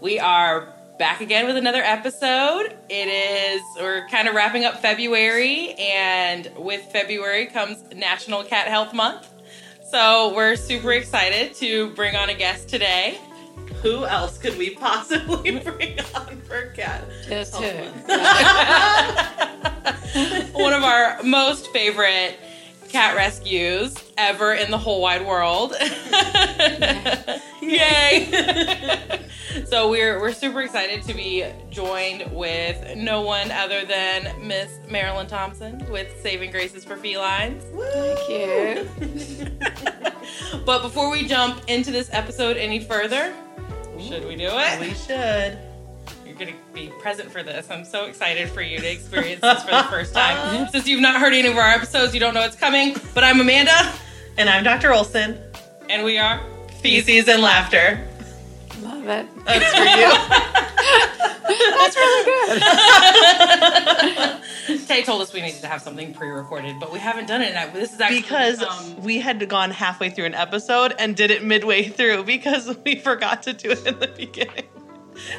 We are back again with another episode. It is, we're kind of wrapping up February, and with February comes National Cat Health Month. So we're super excited to bring on a guest today. Who else could we possibly bring on for cat? Just health who? month? One of our most favorite cat rescues ever in the whole wide world. Yay! so we're we're super excited to be joined with no one other than Miss Marilyn Thompson with Saving Graces for Felines. Thank you. But before we jump into this episode any further, should we do it? We should. You're going to be present for this. I'm so excited for you to experience this for the first time. Since you've not heard any of our episodes, you don't know what's coming. But I'm Amanda, And I'm Dr. Olson. and we are Feces and laughter. Love it. That's for you. That's really good. Tay told us we needed to have something pre-recorded, but we haven't done it. And this is actually because um, we had gone halfway through an episode and did it midway through because we forgot to do it in the beginning.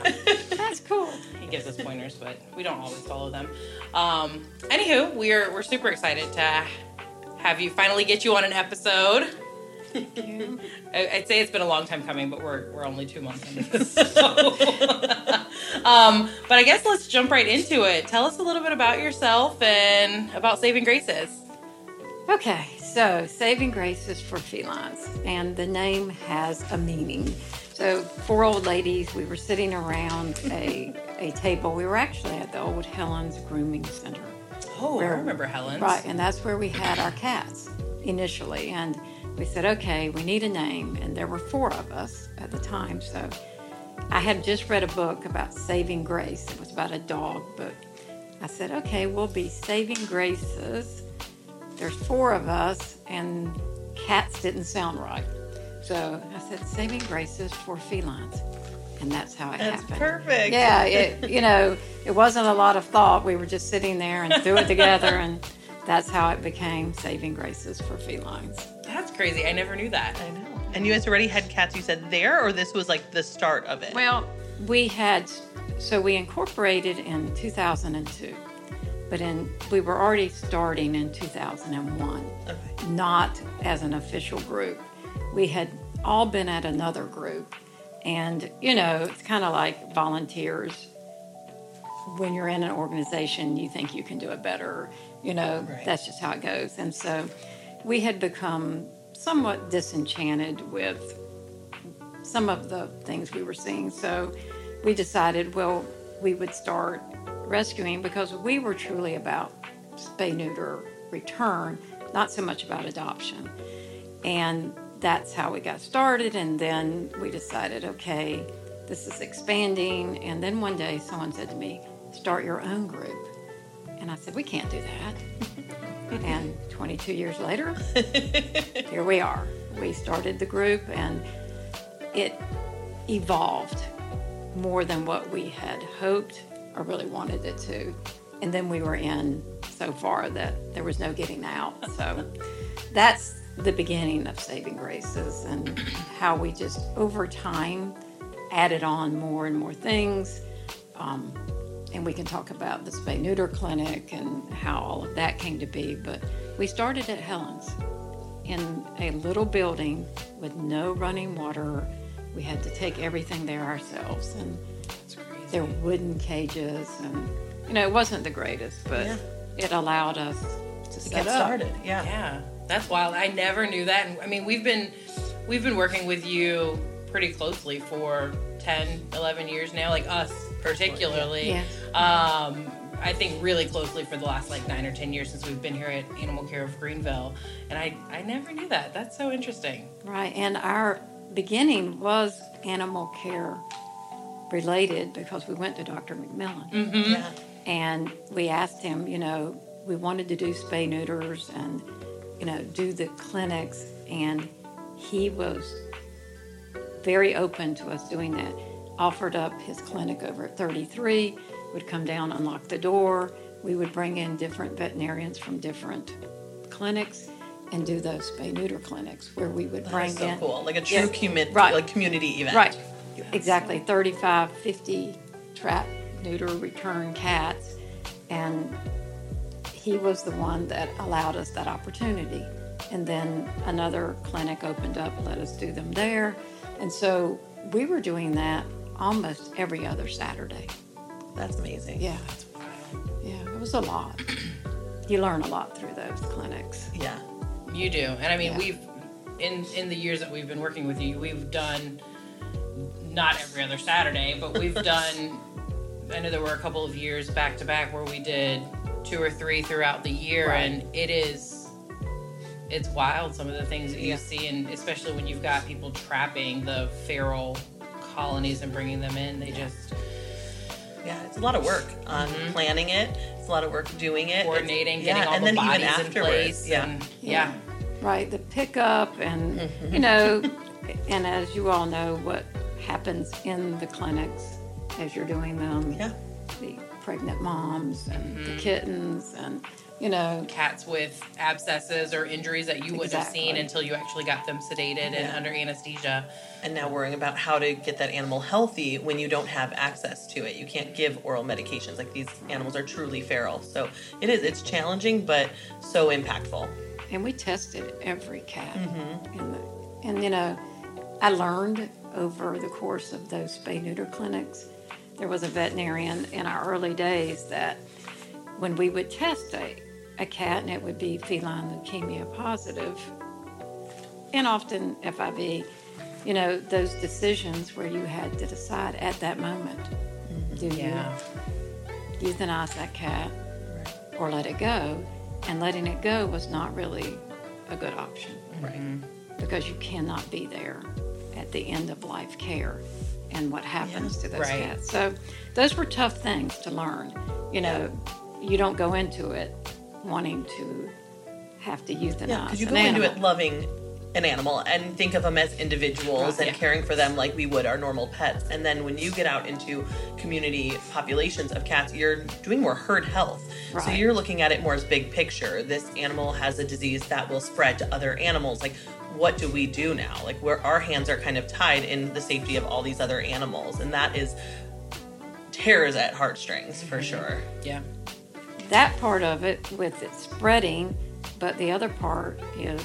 That's cool. he gives us pointers, but we don't always follow them. Um, anywho, we're we're super excited to have you finally get you on an episode. Thank you. I- I'd say it's been a long time coming, but we're we're only two months into this. So. um, but I guess let's jump right into it. Tell us a little bit about yourself and about Saving Graces. Okay, so Saving Graces for Felines, and the name has a meaning. So, four old ladies, we were sitting around a, a table. We were actually at the old Helen's Grooming Center. Oh, I remember Helen's. Right, and that's where we had our cats initially. And we said, okay, we need a name. And there were four of us at the time. So I had just read a book about saving grace. It was about a dog book. I said, okay, we'll be saving graces. There's four of us, and cats didn't sound right. So I said, saving graces for felines. And that's how it That's happened. perfect. Yeah, it, you know, it wasn't a lot of thought. We were just sitting there and threw it together, and that's how it became Saving Graces for Felines. That's crazy. I never knew that. I know. And you guys already had cats, you said there, or this was like the start of it? Well, we had, so we incorporated in 2002, but in we were already starting in 2001, Okay. not as an official group. We had all been at another group, and you know, it's kind of like volunteers. When you're in an organization, you think you can do it better. You know, Right. that's just how it goes. And so we had become somewhat disenchanted with some of the things we were seeing. So we decided, well, we would start rescuing because we were truly about spay neuter return, not so much about adoption. And that's how we got started. And then we decided, okay, this is expanding. And then one day someone said to me, start your own group. And I said, we can't do that. and 22 years later, here we are. We started the group and it evolved more than what we had hoped or really wanted it to. And then we were in so far that there was no getting out. So that's the beginning of Saving Graces and how we just over time added on more and more things. Um, and we can talk about the spay neuter clinic and how all of that came to be. But we started at Helen's in a little building with no running water. We had to take everything there ourselves, and That's crazy. there were wooden cages, and you know it wasn't the greatest, but Yeah. it allowed us to, To set get up. started. Yeah. Yeah, that's wild. I never knew that. And I mean, we've been we've been working with you pretty closely for 10, 11 years now, like us particularly. Yes. Um, I think really closely for the last like nine or ten years since we've been here at Animal Care of Greenville, and I I never knew that. That's so interesting. Right, and our beginning was animal care related because we went to Dr. McMillan. Mm-hmm. Yeah. and we asked him, you know, we wanted to do spay neuters and, you know, do the clinics, and he was very open to us doing that. Offered up his clinic over at 33, would come down, unlock the door. We would bring in different veterinarians from different clinics and do those spay neuter clinics where we would That bring so in cool. Like a true Yeah. commu- Right. like community event. Right. exactly 35, 50 trap, neuter, return cats. And he was the one that allowed us that opportunity. And then another clinic opened up, let us do them there. And so we were doing that almost every other Saturday. That's amazing. Yeah. Yeah, it was a lot. You learn a lot through those clinics. Yeah. You do, and I mean Yeah. we've in in the years that we've been working with you, we've done not every other Saturday, but we've done. I know there were a couple of years back to back where we did two or three throughout the year, Right. and it is it's wild some of the things that you Yeah. see, and especially when you've got people trapping the feral colonies and bringing them in, they just Yeah, it's a lot of work on mm-hmm. planning it. It's a lot of work doing it. It's- coordinating, yeah, getting all and the then bodies even in afterwards. place, Yeah. and yeah. Right, the pickup, and mm-hmm. you know, and as you all know, what happens in the clinics as you're doing them. Yeah. The pregnant moms and the mm-hmm. kittens, and you know, cats with abscesses or injuries that you wouldn't have seen until you actually got them sedated and under anesthesia. And now worrying about how to get that animal healthy when you don't have access to it. You can't give oral medications. Like these animals are truly feral. So it is, it's challenging, but so impactful. and we tested every cat, mm-hmm. in the, and you know, I learned over the course of those spay neuter clinics. There was a veterinarian in our early days that when we would test a, a cat and it would be feline leukemia positive, and often FIV, you know, those decisions where you had to decide at that moment do Yeah. you euthanize that cat or let it go? And letting it go was not really a good option Right. because you cannot be there at the end of life care and what happens to those Right. cats. So those were tough things to learn. You know, you don't go into it wanting to have to euthanize. Yeah, because you go into it loving an animal and think of them as individuals Right. and Yeah. caring for them like we would our normal pets. And then when you get out into community populations of cats, you're doing more herd health. So you're looking at it more as big picture. This animal has a disease that will spread to other animals. Like, what do we do now? Like, where our hands are kind of tied in the safety of all these other animals. And that is tears at heartstrings for mm-hmm. sure. Yeah. that part of it with it spreading, but the other part is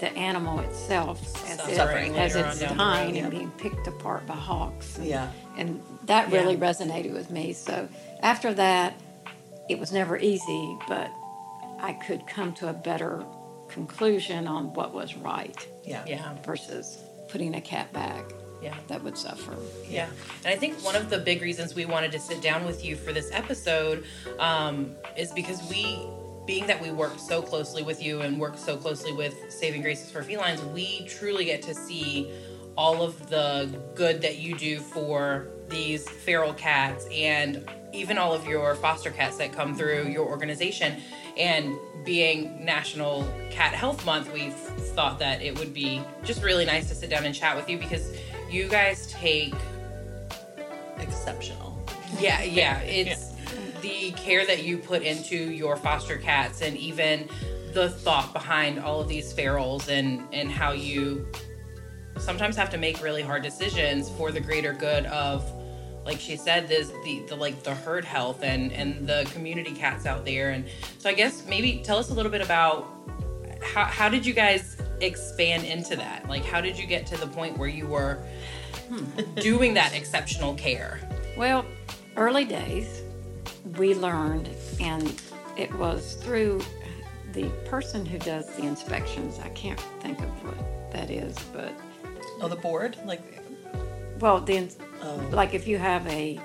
the animal itself as, it, Suffering as it's down the dying and being picked apart by hawks. And, Yeah. and that really Yeah. resonated with me. So after that, it was never easy, but I could come to a better conclusion on what was right Yeah. Yeah. versus putting a cat back Yeah. that would suffer. Yeah. And I think one of the big reasons we wanted to sit down with you for this episode um, is because we, being that we work so closely with you and work so closely with Saving Graces for Felines, we truly get to see all of the good that you do for these feral cats and even all of your foster cats that come through your organization. And being National Cat Health Month, we've thought that it would be just really nice to sit down and chat with you because you guys take Exceptional. yeah, yeah. It's the care that you put into your foster cats and even the thought behind all of these ferals and and how you sometimes have to make really hard decisions for the greater good of like she said this the, the like the herd health and and the community cats out there and so i guess maybe tell us a little bit about how, how did you guys expand into that like how did you get to the point where you were hmm. doing that exceptional care Well, early days, we learned, and it was through the person who does the inspections. I can't think of what that is, but Oh, the board? Like, well, the oh, like if you have a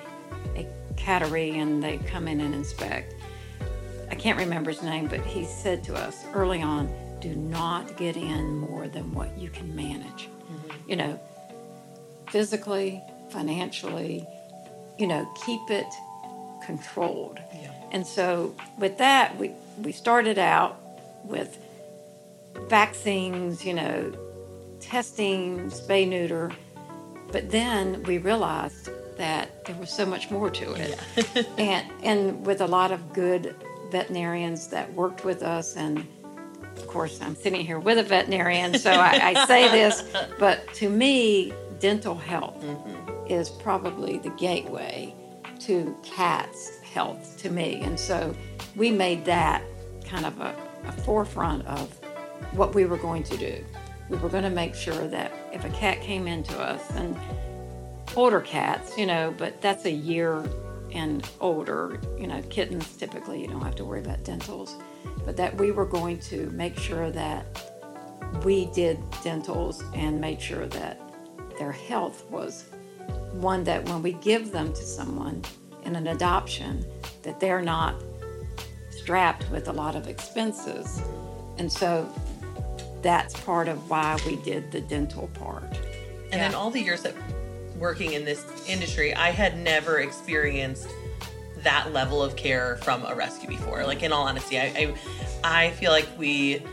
a cattery and they come in and inspect, I can't remember his name, but he said to us early on, "Do not get in more than what you can manage." Mm-hmm. You know, physically, financially, you know, keep it controlled. yeah. And so with that, we, we started out with vaccines, you know, testing, spay neuter, but then we realized that there was so much more to it. and and with a lot of good veterinarians that worked with us and of course I'm sitting here with a veterinarian, so I, I say this, but to me, dental health mm-hmm. is probably the gateway to cats' health to me. And so we made that kind of a, a forefront of what we were going to do. We were going to make sure that if a cat came into us, and older cats, you know, but that's a year and older, you know, kittens typically you don't have to worry about dentals, but that we were going to make sure that we did dentals and made sure that their health was one that when we give them to someone in an adoption that they're not strapped with a lot of expenses. And so that's part of why we did the dental part And Yeah. in all the years that working in this industry, I had never experienced that level of care from a rescue before. Like in all honesty, I I, I feel like we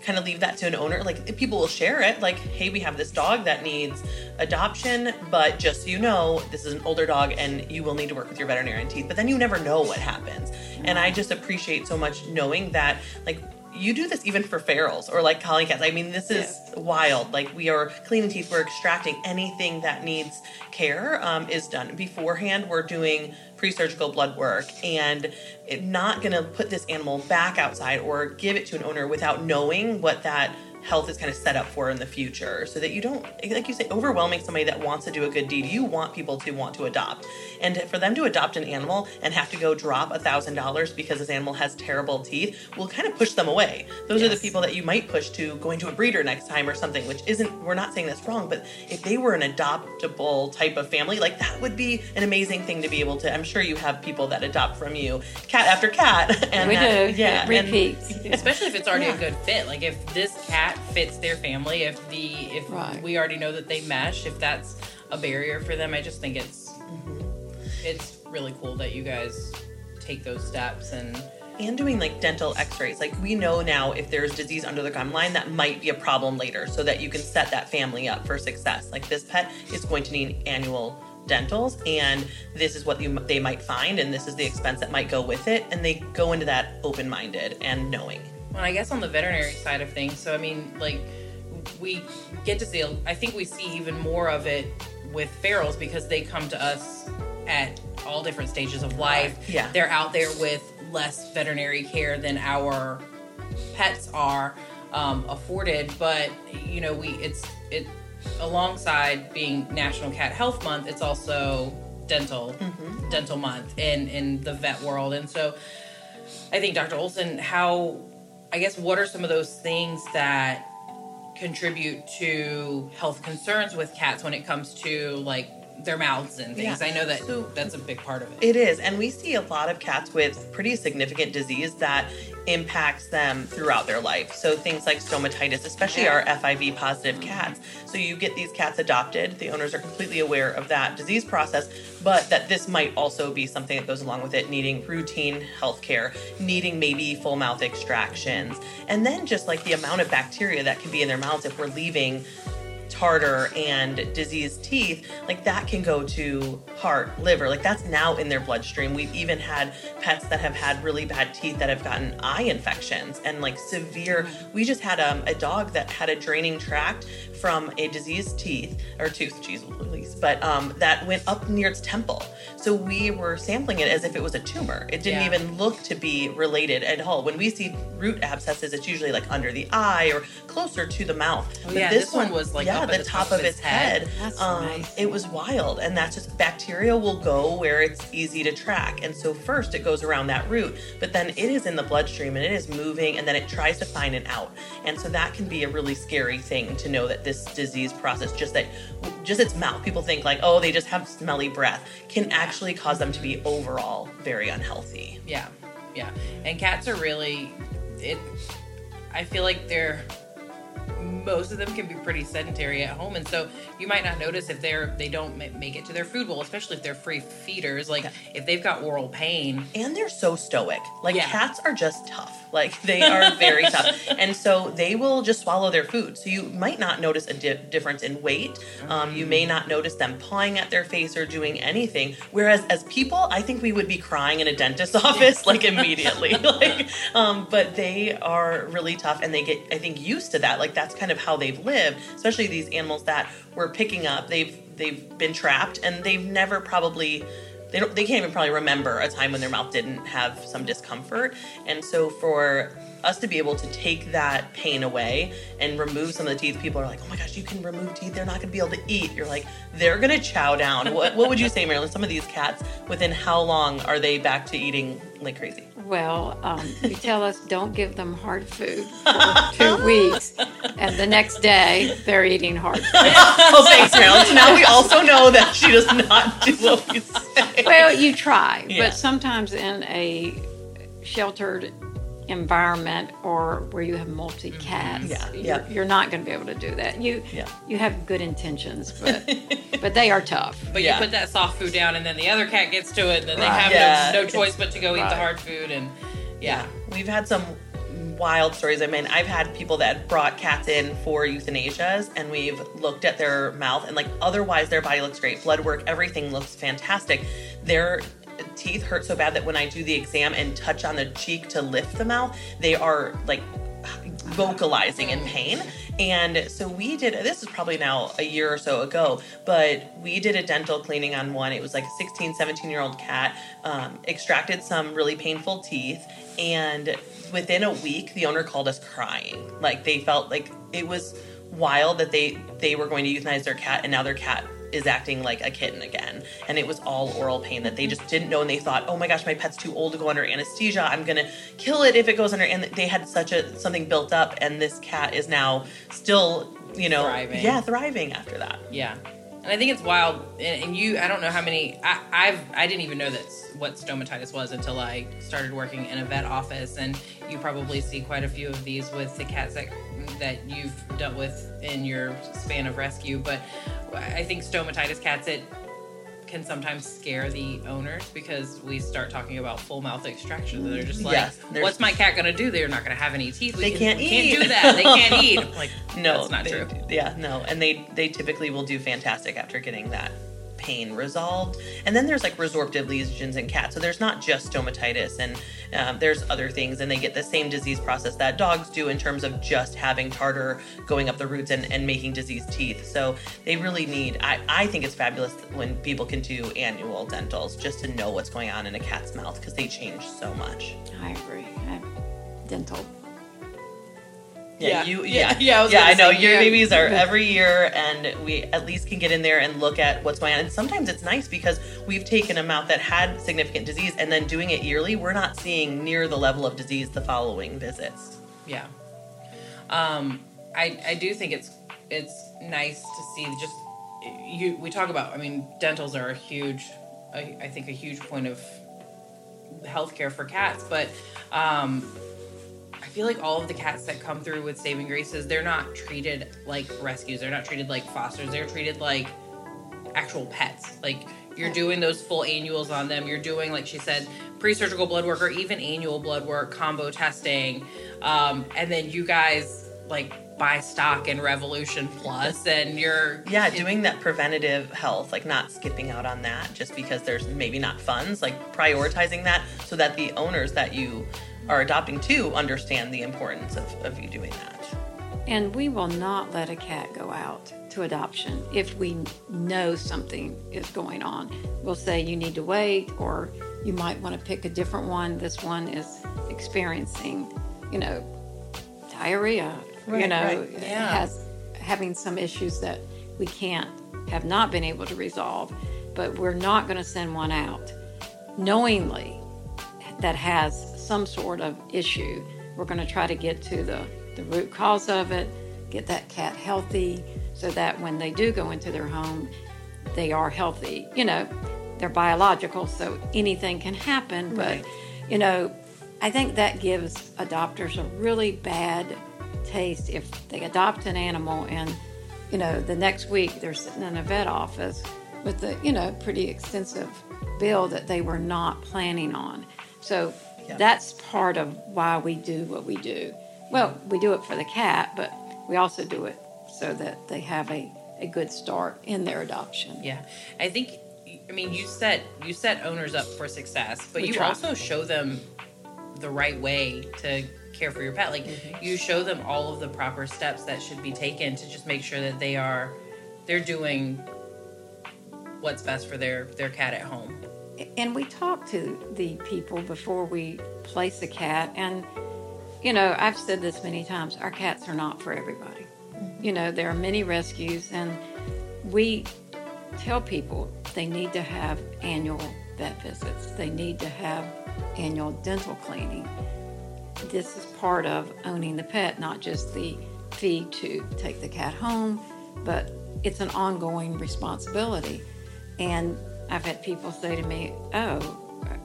kind of leave that to an owner. Like people will share it, like, hey, we have this dog that needs adoption, but just so you know, this is an older dog and you will need to work with your veterinarian teeth. But then you never know what happens. And I just appreciate so much knowing that like you do this even for ferals or like collie cats. I mean, this is wild. Like we are cleaning teeth, we're extracting anything that needs care um, is done beforehand. We're doing pre-surgical blood work and not going to put this animal back outside or give it to an owner without knowing what that health is kind of set up for in the future so that you don't like you say overwhelming somebody that wants to do a good deed. You want people to want to adopt. And for them to adopt an animal and have to go drop a thousand dollars because this animal has terrible teeth will kind of push them away. Those are the people that you might push to going to a breeder next time or something which isn't we're not saying that's wrong but if they were an adoptable type of family like that would be an amazing thing to be able to i'm sure you have people that adopt from you cat after cat. And we that- do. yeah it repeats especially if it's already Yeah. a good fit like if this cat fits their family if the if Right. we already know that they mesh if that's a barrier for them i just think it's Mm-hmm. it's really cool that you guys take those steps and and doing like dental x-rays like we know now if there's disease under the gum line that might be a problem later so that you can set that family up for success like this pet is going to need annual dentals and this is what you they might find and this is the expense that might go with it and they go into that open-minded and knowing Well, I guess on the veterinary side of things, so I mean, like, we get to see, I think we see even more of it with ferals because they come to us at all different stages of life. Yeah. They're out there with less veterinary care than our pets are um, afforded, but, you know, we, it's, it, alongside being National Cat Health Month, it's also dental, dental month in, in the vet world. And so, I think Dr. Olson, how I guess what are some of those things that contribute to health concerns with cats when it comes to like their mouths and things? Yeah. I know that So- that's a big part of it. It is, and we see a lot of cats with pretty significant disease that impacts them throughout their life. So things like stomatitis, especially Yeah. our FIV positive cats. So you get these cats adopted, the owners are completely aware of that disease process, but that this might also be something that goes along with it, needing routine health care, needing maybe full mouth extractions, and then just like the amount of bacteria that can be in their mouths if we're leaving tartar and diseased teeth, like that can go to heart, liver, like that's now in their bloodstream. We've even had pets that have had really bad teeth that have gotten eye infections and like severe. We just had um, a dog that had a draining tract from a diseased teeth or tooth, geez, Louise, but um, that went up near its temple. So we were sampling it as if it was a tumor. It didn't Yeah. even look to be related at all. When we see root abscesses, it's usually like under the eye or closer to the mouth. Oh, yeah, this one was, like, yeah, up at the, the top, top of its head. head. That's um, nice. It was wild, and that's just bacteria will go where it's easy to track, and so first it goes around that root, but then it is in the bloodstream and it is moving, and then it tries to find an out, and so that can be a really scary thing to know that this disease process, just that, just its mouth, people think like, oh, they just have smelly breath, can actually cause them to be overall very unhealthy. Yeah, yeah. And cats are really it. I feel like they're most of them can be pretty sedentary at home, and so you might not notice if they're they don't make it to their food bowl, especially if they're free feeders. Like if they've got oral pain, and they're so stoic. Like Yeah. cats are just tough. Like they are very tough, and so they will just swallow their food. So you might not notice a di- difference in weight. Um, you may not notice them pawing at their face or doing anything. Whereas as people, I think we would be crying in a dentist's office like immediately. like, um, but they are really tough, and they get I think used to that. Like that's that's kind of how they've lived, especially these animals that we're picking up. They've they've been trapped and they've never probably they don't they can't even probably remember a time when their mouth didn't have some discomfort. And so for us to be able to take that pain away and remove some of the teeth, people are like, "Oh my gosh, you can remove teeth; they're not going to be able to eat." You're like, "They're going to chow down." what, what would you say, Marilyn? Some of these cats, within how long are they back to eating like crazy? Well, um, you tell us don't give them hard food for two weeks, and the next day they're eating hard food. oh, thanks, Marilyn. So now we also know that she does not do what we say. Well, you try, Yeah. but sometimes in a sheltered environment or where you have multi mm-hmm. cats, Yeah, you're, yeah. you're not going to be able to do that. You Yeah. you have good intentions, but but they are tough. But Yeah. you put that soft food down, and then the other cat gets to it, and then they have Yeah. no, no choice but to go eat the hard food. And yeah, We've had some wild stories. I mean, I've had people that brought cats in for euthanasias and we've looked at their mouth and like otherwise their body looks great. Blood work, everything looks fantastic. Their teeth hurt so bad that when I do the exam and touch on the cheek to lift the mouth, they are like vocalizing in pain. And so we did this is probably now a year or so ago, but we did a dental cleaning on one. It was like a 16, 17 year old cat, um, extracted some really painful teeth. And within a week, the owner called us crying. Like they felt like it was wild that they they were going to euthanize their cat and now their cat is acting like a kitten again and it was all oral pain that they just didn't know and they thought oh my gosh my pet's too old to go under anesthesia i'm gonna kill it if it goes under and they had such a something built up and this cat is now still you know Thriving. yeah thriving after that yeah. And I think it's wild. And, and you, I don't know how many. I, I've I didn't even know that's what stomatitis was until I started working in a vet office. And you probably see quite a few of these with the cats that that you've dealt with in your span of rescue. But I think stomatitis cats it can sometimes scare the owners because we start talking about full mouth extraction. And they're just like, Yes, "What's my cat gonna do? They're not gonna have any teeth. We They can- can't we eat." Can't do that. They can't eat." I'm like, no that's not they- true. yeah no and they they typically will do fantastic after getting that pain resolved and then there's like resorptive lesions in cats so there's not just stomatitis and um, there's other things and they get the same disease process that dogs do in terms of just having tartar going up the roots and, and making diseased teeth so they really need I, I think it's fabulous when people can do annual dentals just to know what's going on in a cat's mouth because they change so much I agree. I, dental. Yeah, Yeah. you. Yeah, Yeah, yeah, I was yeah. I know your yeah. babies are every year, and we at least can get in there and look at what's going on. And sometimes it's nice because we've taken a mouth that had significant disease, and then doing it yearly, we're not seeing near the level of disease the following visits. Yeah. Um, I I do think it's it's nice to see just you. We talk about. I mean, dentals are a huge. I, I think a huge point of healthcare for cats, but um, feel like all of the cats that come through with saving graces, they're not treated like rescues. They're not treated like fosters. They're treated like actual pets. Like you're doing those full annuals on them. You're doing, like she said, pre-surgical blood work or even annual blood work, combo testing, um, and then you guys like buy stock in Revolution Plus, and you're Yeah, doing that preventative health, like not skipping out on that just because there's maybe not funds, like prioritizing that so that the owners that you are adopting to understand the importance of, of you doing that. And we will not let a cat go out to adoption if we know something is going on. We'll say you need to wait, or you might want to pick a different one. This one is experiencing, you know, diarrhea. you know, right. Yeah. has having some issues that we can't have not been able to resolve. But we're not going to send one out knowingly that has some sort of issue. We're going to try to get to the, the root cause of it, get that cat healthy so that when they do go into their home, they are healthy. You know, they're biological, so anything can happen. But, you know, I think that gives adopters a really bad taste if they adopt an animal and, you know, the next week they're sitting in a vet office with a, you know, pretty extensive bill that they were not planning on. So Yeah. that's part of why we do what we do. Well, we do it for the cat, but we also do it so that they have a, a good start in their adoption. Yeah, I think. I mean, you set you set owners up for success, but We you try. also show them the right way to care for your pet. Like mm-hmm. you show them all of the proper steps that should be taken to just make sure that they are they're doing what's best for their their cat at home. And we talk to the people before we place a cat. And, you know, I've said this many times our cats are not for everybody. Mm-hmm. You know, there are many rescues, and we tell people they need to have annual vet visits, they need to have annual dental cleaning. This is part of owning the pet, not just the fee to take the cat home, but it's an ongoing responsibility. And I've had people say to me, Oh,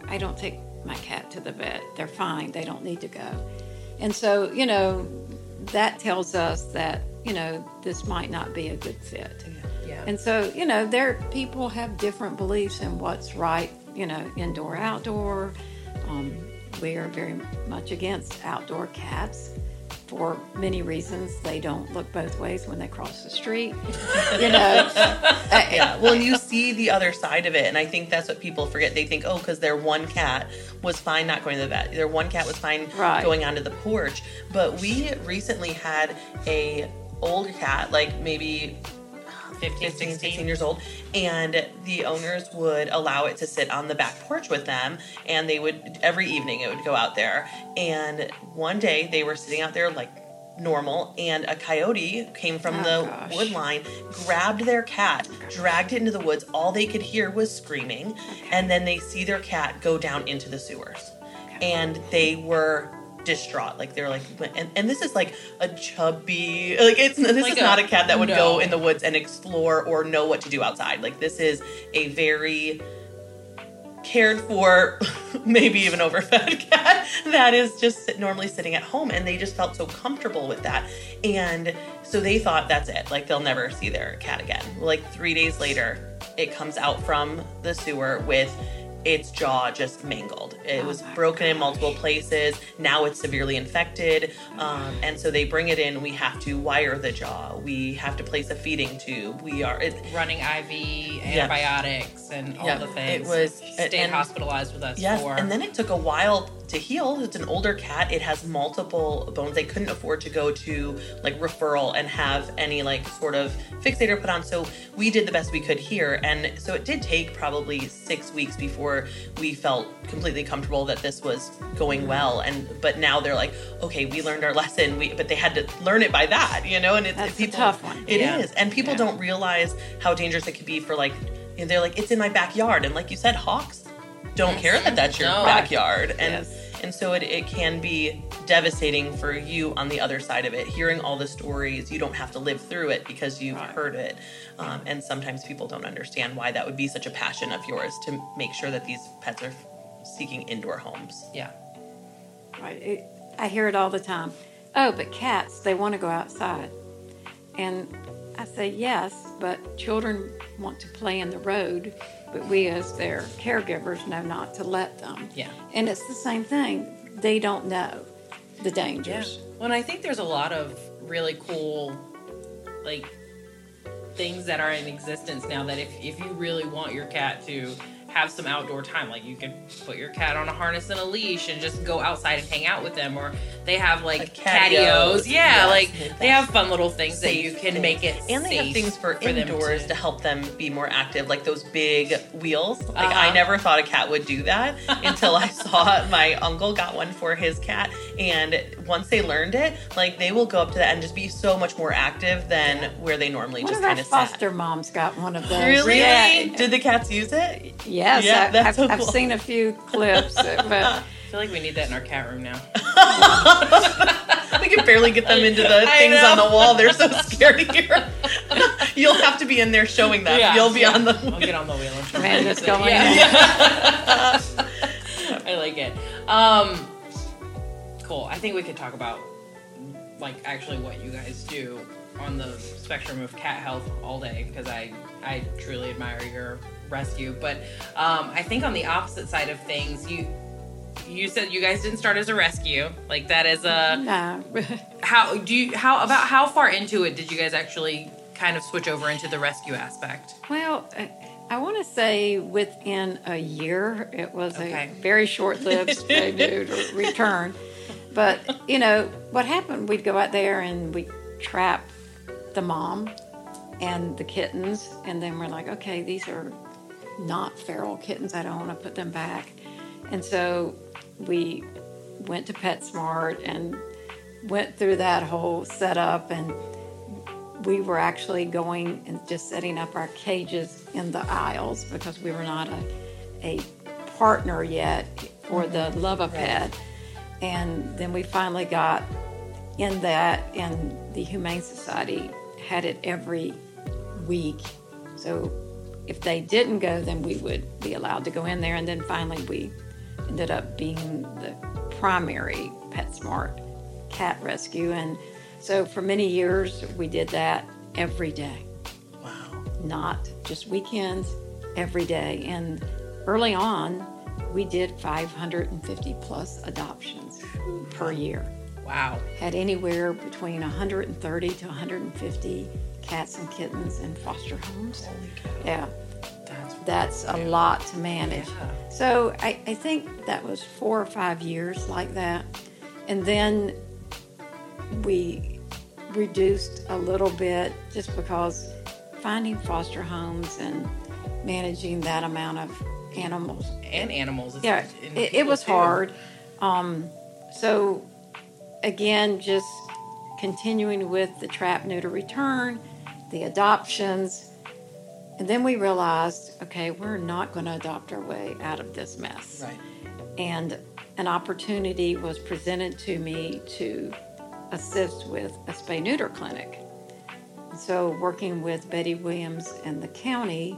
I don't take my cat to the vet. They're fine. They don't need to go. And so, you know, that tells us that, you know, this might not be a good fit. Yeah. And so, you know, there people have different beliefs in what's right, you know, indoor, outdoor. Um, we are very much against outdoor cats for many reasons. They don't look both ways when they cross the street. you know, yeah. Well, you see the other side of it, and I think that's what people forget. They think, oh, because their one cat was fine not going to the vet. Their one cat was fine Right. going onto the porch. But we recently had a old cat, like maybe 15, 15, 16. 16 years old, and the owners would allow it to sit on the back porch with them, and they would every evening it would go out there. And one day they were sitting out there like normal, and a coyote came from Oh, the gosh. wood line, grabbed their cat, dragged it into the woods. All they could hear was screaming, and then they see their cat go down into the sewers, and they were distraught like they're like and, and this is like a chubby like it's this Like is a- not a cat that would go in the woods and explore or know what to do outside. Like this is a very cared for, maybe even overfed cat that is just sit- normally sitting at home, and they just felt so comfortable with that, and so they thought that's it. Like they'll never see their cat again. Like three days later, it comes out from the sewer with its jaw just mangled. It Oh was broken in multiple places. Now it's severely infected. Um, and so they bring it in. We have to wire the jaw. We have to place a feeding tube. We are, it, running IV antibiotics and all Yeah, the things. it was- stayed hospitalized with us yes. for And then it took a while to heal. It's an older cat. It has multiple bones. They couldn't afford to go to like referral and have any like sort of fixator put on. So we did the best we could here. And so it did take probably six weeks before we felt completely comfortable that this was going well. And but now they're like, okay, we learned our lesson. We but they had to learn it by that, you know. And it's That's a people, tough one. It is, Yeah. and people Yeah. don't realize how dangerous it could be for like. You know, they're like, it's in my backyard, and like you said, hawks don't care that that's your No. backyard, and Yes. And so it, it can be devastating for you on the other side of it. Hearing all the stories, you don't have to live through it because you've Right. heard it, um, and sometimes people don't understand why that would be such a passion of yours to make sure that these pets are seeking indoor homes. yeah. Right. It, I hear it all the time. Oh, but cats, they want to go outside. And I say, yes, but children want to play in the road, but we as their caregivers know not to let them. Yeah. And it's the same thing. They don't know the Yeah. dangers. Well, and I think there's a lot of really cool, like, things that are in existence now that if, if you really want your cat to have some outdoor time, like you could put your cat on a harness and a leash and just go outside and hang out with them, or they have like, Like patios. patios. Yeah, Yes. like they have fun little things that you can things. make it and they have things for, them indoors to... to- help them be more active like those big wheels like Uh-huh. i never thought a cat would do that until i saw my uncle got one for his cat and once they learned it like they will go up to that and just be so much more active than where they normally One just kind of sit. foster sat moms got one of those. really Yeah. did the cats use it Yes, Yeah, I, that's I've, so I've seen a few clips, but I feel like we need that in our cat room now. we can barely get them into the I things on the wall they're so scared to hear you'll have to be in there showing them Yeah, you'll be yeah. on the I'll get on the wheel. and show Man, you. it's going yeah. I like it. Um, cool. I think we could talk about like actually what you guys do on the spectrum of cat health all day because I I truly admire your rescue. But um, I think on the opposite side of things, you you said you guys didn't start as a rescue. Like that is a no. how do you how about how far into it did you guys actually kind of switch over into the rescue aspect? Well, I- I want to say within a year, it was Okay. a very short lived return. But you know what happened? We'd go out there and we trap the mom and the kittens, and then we're like, okay, these are not feral kittens. I don't want to put them back. And so we went to PetSmart and went through that whole setup and we were actually going and just setting up our cages in the aisles because we were not a, a partner yet for the Love a Pet. And then we finally got in that, and the Humane Society had it every week. So if they didn't go, then we would be allowed to go in there. And then finally, we ended up being the primary PetSmart cat rescue. And so for many years, we did that every day, Wow. not just weekends, every day. And early on, we did 550 plus adoptions per year. Wow. Had anywhere between 130 to 150 cats and kittens in foster homes. Holy cow. Yeah, That's that's a lot to manage. Yeah. So I, I think that was four or five years like that. And then we reduced a little bit just because finding foster homes and managing that amount of animals and animals. yeah, it, it was hard. Um, so again, just continuing with the trap, neuter, return, the adoptions, and then we realized, okay, we're not going to adopt our way out of this mess. Right. And an opportunity was presented to me to assist with a spay neuter clinic. So, working with Betty Williams and the county,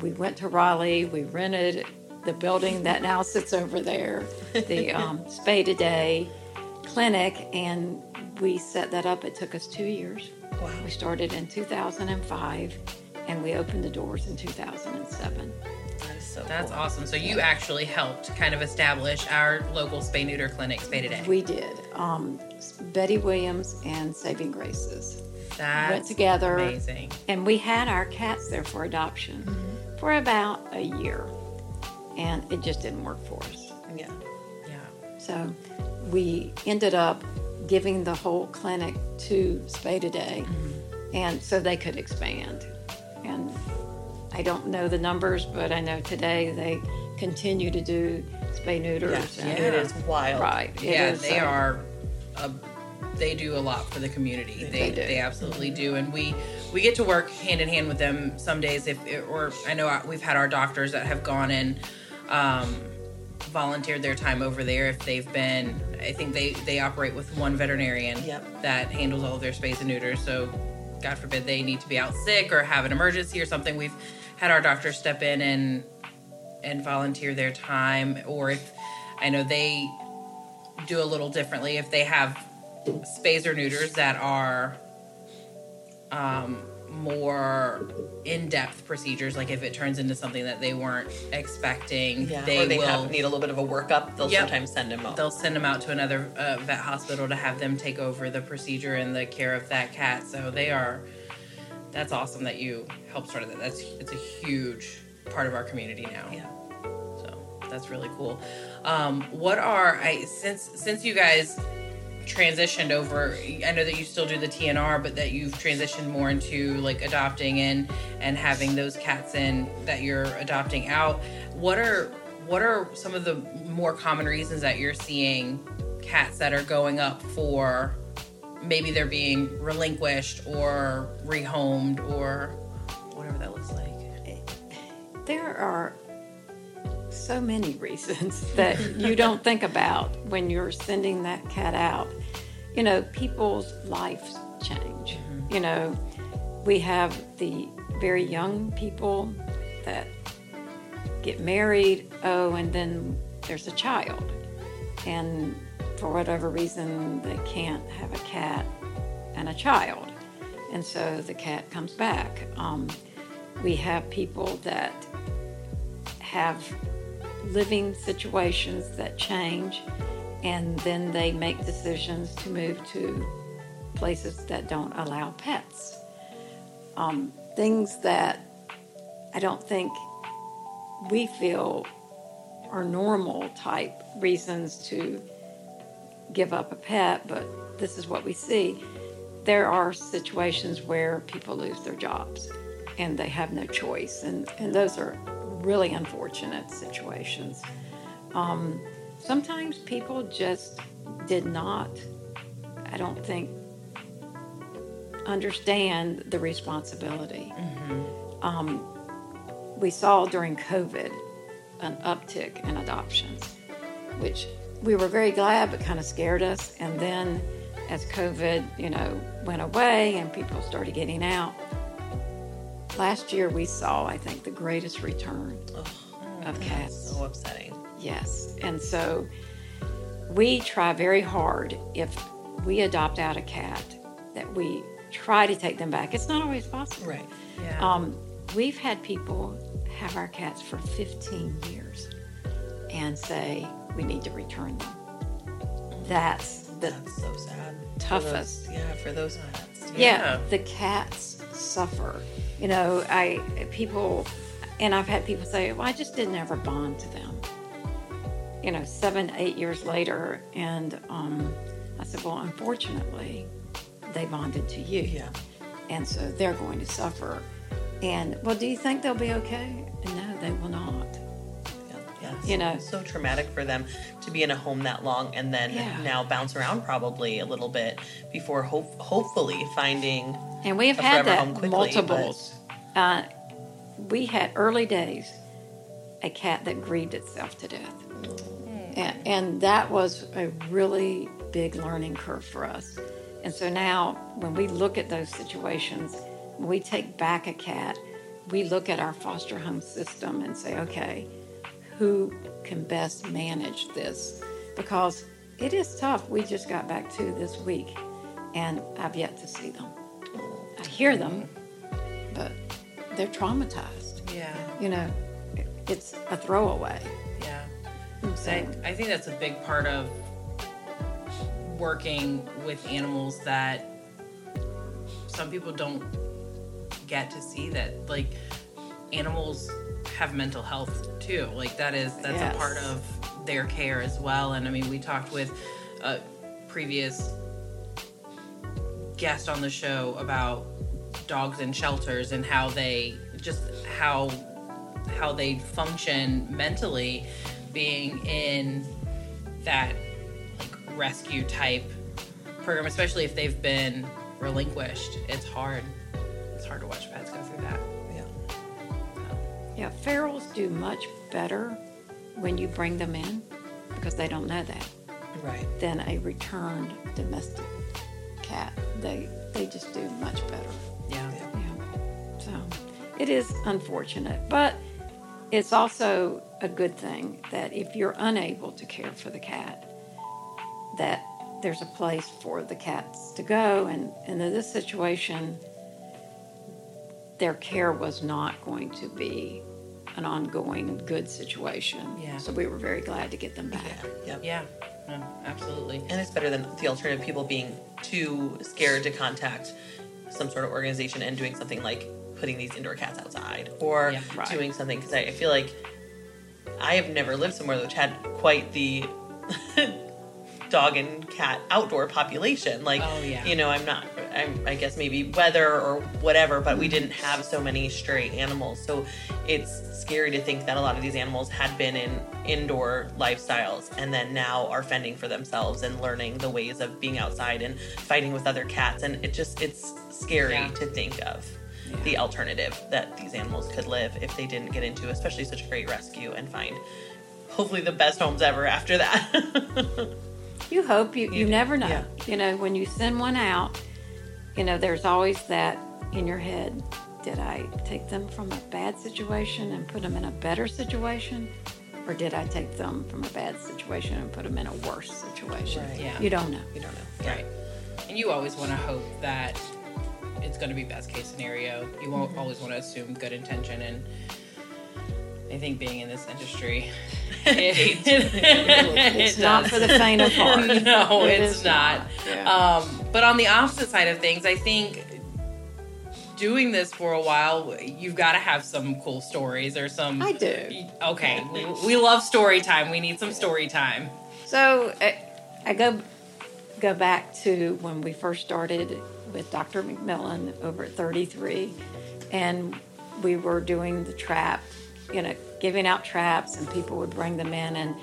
we went to Raleigh. We rented the building that now sits over there, the um, Spay Today clinic, and we set that up. It took us two years. Wow. We started in 2005, and we opened the doors in 2007. That is so That's cool. awesome. So you actually helped kind of establish our local spay neuter clinic, Spay Today. We did. Um, Betty Williams and Saving Graces. That's went together. Amazing. And we had our cats there for adoption for about a year. And it just didn't work for us. Yeah. Yeah. So we ended up giving the whole clinic to Spay Today, and so they could expand. And I don't know the numbers, but I know today they continue to do spay neuters. Yeah. and- It is wild. Right. it yeah, is, they uh, are. A, they do a lot for the community. They They they, absolutely do, and we we get to work hand in hand with them some days. If or I know we've had our doctors that have gone and um, volunteered their time over there. If they've been, I think they they operate with one veterinarian Yep. that handles all of their spays and neuters. So, God forbid they need to be out sick or have an emergency or something. We've had our doctors step in and and volunteer their time, or if I know they do a little differently if they have spays or neuters that are um, more in-depth procedures like if it turns into something that they weren't expecting Yeah. they, they will have, need a little bit of a workup. They'll Yep. sometimes send them out. they'll send them out to another uh, vet hospital to have them take over the procedure and the care of that cat so they are that's awesome that you helped start that that's it's a huge part of our community now Yeah. so that's really cool. Um, what are I since since you guys transitioned over? I know that you still do the TNR, but that you've transitioned more into like adopting in and having those cats in that you're adopting out. What are what are some of the more common reasons that you're seeing cats that are going up for maybe they're being relinquished or rehomed or whatever that looks like? There are so many reasons that you don't think about when you're sending that cat out. You know, people's lives change. You know, we have the very young people that get married, oh, and then there's a child. And for whatever reason, they can't have a cat and a child. And so the cat comes back. Um, we have people that have living situations that change and then they make decisions to move to places that don't allow pets. Um, things that I don't think we feel are normal type reasons to give up a pet, but this is what we see. There are situations where people lose their jobs and they have no choice, and, and those are really unfortunate situations. Um, sometimes people just did not, I don't think, understand the responsibility. Um, we saw during COVID an uptick in adoptions, which we were very glad but kind of scared us. And then as COVID, you know, went away and people started getting out, last year we saw, I think, the greatest return of cats. So upsetting. Yes. And so we try very hard if we adopt out a cat that we try to take them back. It's not always possible. Right. Yeah. Um, we've had people have our cats for 15 years and say we need to return them. That's the That's so sad. Toughest. those- yeah, for those pets. yeah, Yeah. the cats suffer. You know, I people, and I've had people say, "Well, I just didn't ever bond to them." You know, seven, eight years later, and um, I said, "Well, unfortunately, they bonded to you, Yeah. and so they're going to suffer." And well, do you think they'll be okay? No, they will not. Yeah, yeah. You know. so traumatic for them to be in a home that long and then Yeah. now bounce around probably a little bit before hope, hopefully finding And we have a had that home quickly, multiples. Uh, we had early days a cat that grieved itself to death, and, and that was a really big learning curve for us. And so now, when we look at those situations, when we take back a cat, we look at our foster home system and say, okay, who can best manage this? Because it is tough. We just got back to this week, and I've yet to see them. I hear them, mm-hmm. but they're traumatized. yeah. You know, it's a throwaway. Yeah. Hmm, so, I, I think that's a big part of working with animals that some people don't get to see that like animals have mental health too. Like that is that's Yes. a part of their care as well. And i mean we talked with a previous guest on the show about dogs in shelters and how they just how how they function mentally being in that like rescue type program especially if they've been relinquished. It's hard. It's hard to watch pets yeah, ferals do much better when you bring them in because they don't know that right. than a returned domestic cat. They they just do much better. yeah Yeah. So it is unfortunate, but it's also a good thing that if you're unable to care for the cat, that there's a place for the cats to go. And, and in this situation, their care was not going to be an ongoing good situation. Yeah. So we were very glad to get them back. Yeah. Yep. yeah no, absolutely And it's better than the alternative people being too scared to contact some sort of organization and doing something like putting these indoor cats outside or Yeah, right. doing something because I, I feel like I have never lived somewhere which had quite the dog and cat outdoor population. Like, Oh, yeah. you know, I'm not, I'm, I guess maybe weather or whatever, but we didn't have so many stray animals. So it's scary to think that a lot of these animals had been in indoor lifestyles and then now are fending for themselves and learning the ways of being outside and fighting with other cats. And it just, it's scary Yeah. to think of the alternative that these animals could live if they didn't get into especially such a great rescue and find hopefully the best homes ever after that You hope you, you You- never know. yeah. You know, when you send one out, you know, there's always that in your head. Did I take them from a bad situation and put them in a better situation? Or did I take them from a bad situation and put them in a worse situation? Right. Yeah. You don't know. you don't know Right. And you always want to hope that it's going to be best case scenario. You won't Mm-hmm. always want to assume good intention. And I think being in this industry, It's- It's not for the faint of heart. no, It it's is not. Yeah. Um, but on the opposite side of things, I think doing this for a while, you've got to have some cool stories or some. I do. Okay, we, we love story time. We need some story time. So I, I go go back to when we first started with Dr. McMillan over at 33, and we were doing the trap, you know, giving out traps, and people would bring them in, and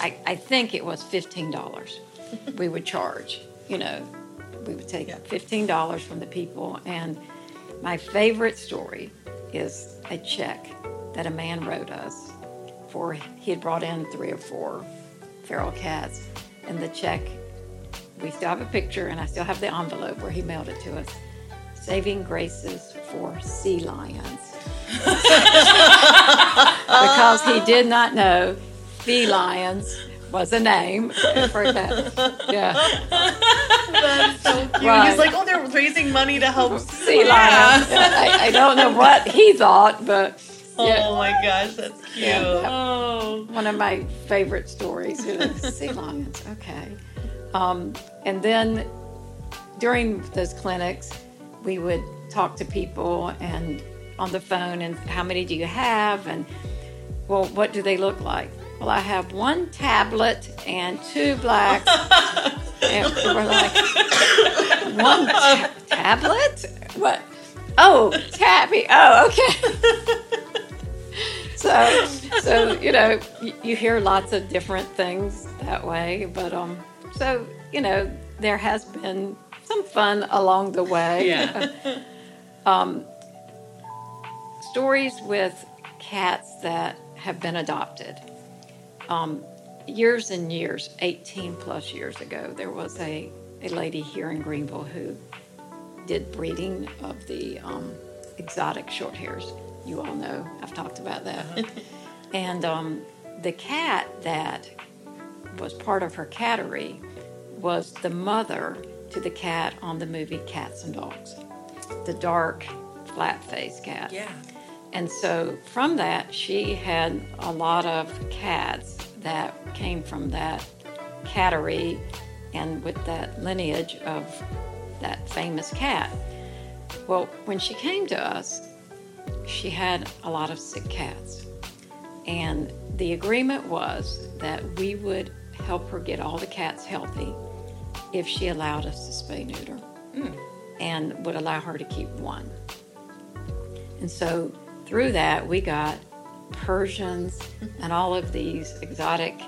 I, I think it was $15 we would charge, you know, we would take Yeah. $15 from the people, and my favorite story is a check that a man wrote us for he had brought in three or four feral cats and the check we still have a picture and i still have the envelope where he mailed it to us. Saving graces for sea lions because he did not know felines was a name for that yeah That's so cute. Right. He's like, oh, they're raising money to help. sea lions I, I don't know what he thought but yeah. Oh my gosh, that's cute. Yeah. Oh. one of my favorite stories. You know, sea lions. Okay. Um, and then during those clinics, we would talk to people and on the phone and how many do you have and well, what do they look like? Well, I have one tablet and two blacks. and we're like, one ta- tablet? What? Oh, tabby. Oh, okay. so so you know you, you hear lots of different things that way but um so you know there has been some fun along the way Yeah. um, stories with cats that have been adopted. Um, years and years 18 plus years ago there was a, a lady here in greenville who did breeding of the um, exotic short hairs. You all know i've talked about that. And um, the cat that was part of her cattery was the mother to the cat on the movie cats and dogs. The dark flat faced cat. Yeah. And so from that, she had a lot of cats that came from that cattery and with that lineage of that famous cat. Well, when she came to us, she had a lot of sick cats. And the agreement was that we would help her get all the cats healthy if she allowed us to spay neuter hmm. and would allow her to keep one. And so through that, we got Persians and all of these exotic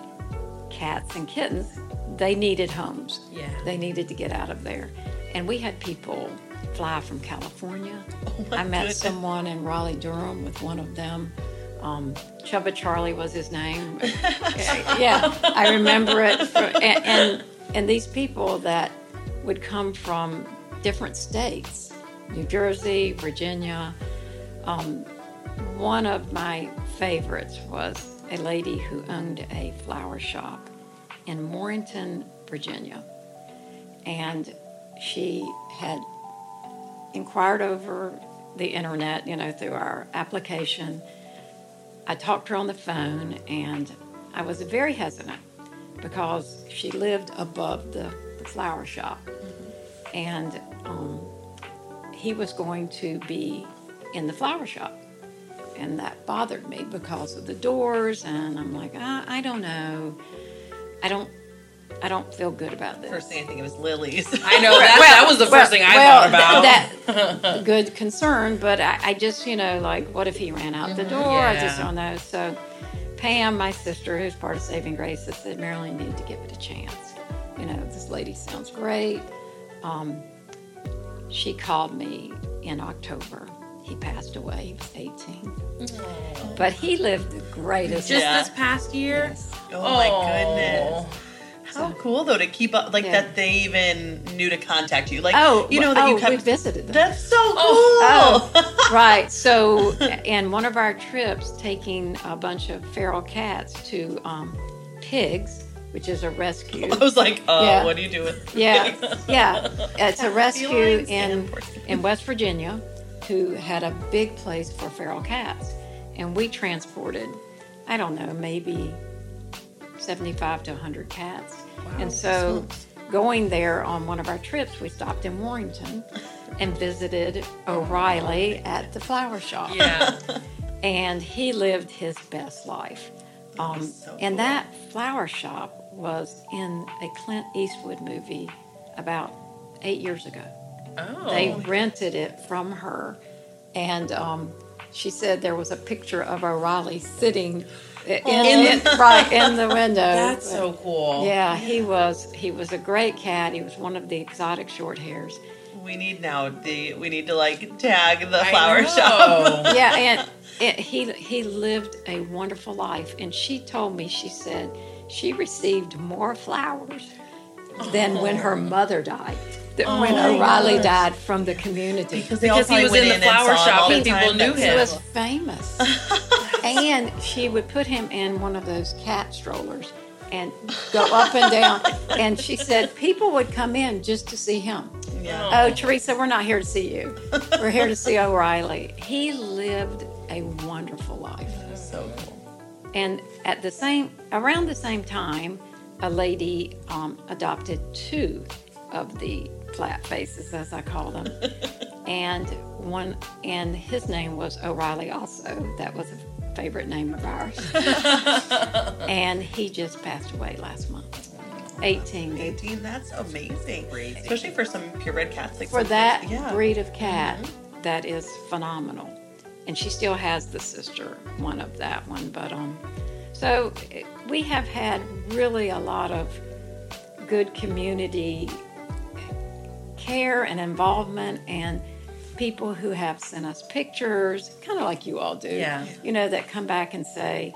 cats and kittens. They needed homes. Yeah. They needed to get out of there. And we had people fly from California. Oh I met goodness. someone in Raleigh, Durham with one of them. Um, Chubba Charlie was his name. yeah, I remember it. For, and, and and these people that would come from different states, New Jersey, Virginia. Um, one of my favorites was a lady who owned a flower shop in Morrington, Virginia, and she had inquired over the internet, you know, through our application. I talked to her on the phone and I was very hesitant because she lived above the, the flower shop. And um, he was going to be in the flower shop. And that bothered me because of the doors. And I'm like, I, I don't know. I don't. I don't feel good about this. First thing I think of is lilies. I know that, that was the first thing I well, thought about. That good concern, but I, I just, you know, like, what if he ran out the door? I just Yeah. don't know. So, Pam, my sister, who's part of Saving Grace, I said, Marilyn, you need to give it a chance. You know, this lady sounds great. Um, she called me in October. He passed away. He was 18. But he lived the greatest Just Yeah. this past year. Yes. Oh my goodness. How cool though to keep up like Yeah. that they even knew to contact you. Like Oh, you know that oh, you we visited them. That's so cool. Oh, right. So, and one of our trips, taking a bunch of feral cats to um, Pigs, which is a rescue. I was like, oh, Yeah. what do you do with Yeah, yeah. It's a rescue in in West Virginia, who had a big place for feral cats, and we transported, I don't know, maybe seventy-five to hundred cats. and so, going there on one of our trips, we stopped in Warrington and visited O'Reilly at the flower shop Yeah. and he lived his best life. Um, so and cool. that flower shop was in a Clint Eastwood movie about eight years ago. Oh. They rented it from her, and um, she said there was a picture of O'Reilly sitting in, In in- right in the window. That's so cool. Yeah, he was. He was a great cat. He was one of the exotic short hairs. We need now the we need to like tag the I flower know. shop. Yeah, and it, he he lived a wonderful life. And she told me, she said, she received more flowers than when her mother died. That when Oh my O'Reilly gosh. died from the community. Because Because he was in the flower shop all and people knew him. He was famous. and she would put him in one of those cat strollers and go up and down. And she said people would come in just to see him. Yeah. Oh, Teresa, we're not here to see you. We're here to see O'Reilly. He lived a wonderful life. So cool. And at the same, around the same time, a lady um, adopted two of the flat faces, as I call them, and one, and his name was O'Reilly. Also, that was a favorite name of ours. and he just passed away last month, 18. 18, that's amazing. Especially for some purebred cats. Like for that yeah. breed of cat, that is phenomenal. And she still has the sister one of that one, but um, so eh, we have had really a lot of good community care and involvement and people who have sent us pictures, kind of like you all do. Yeah. You know, that come back and say,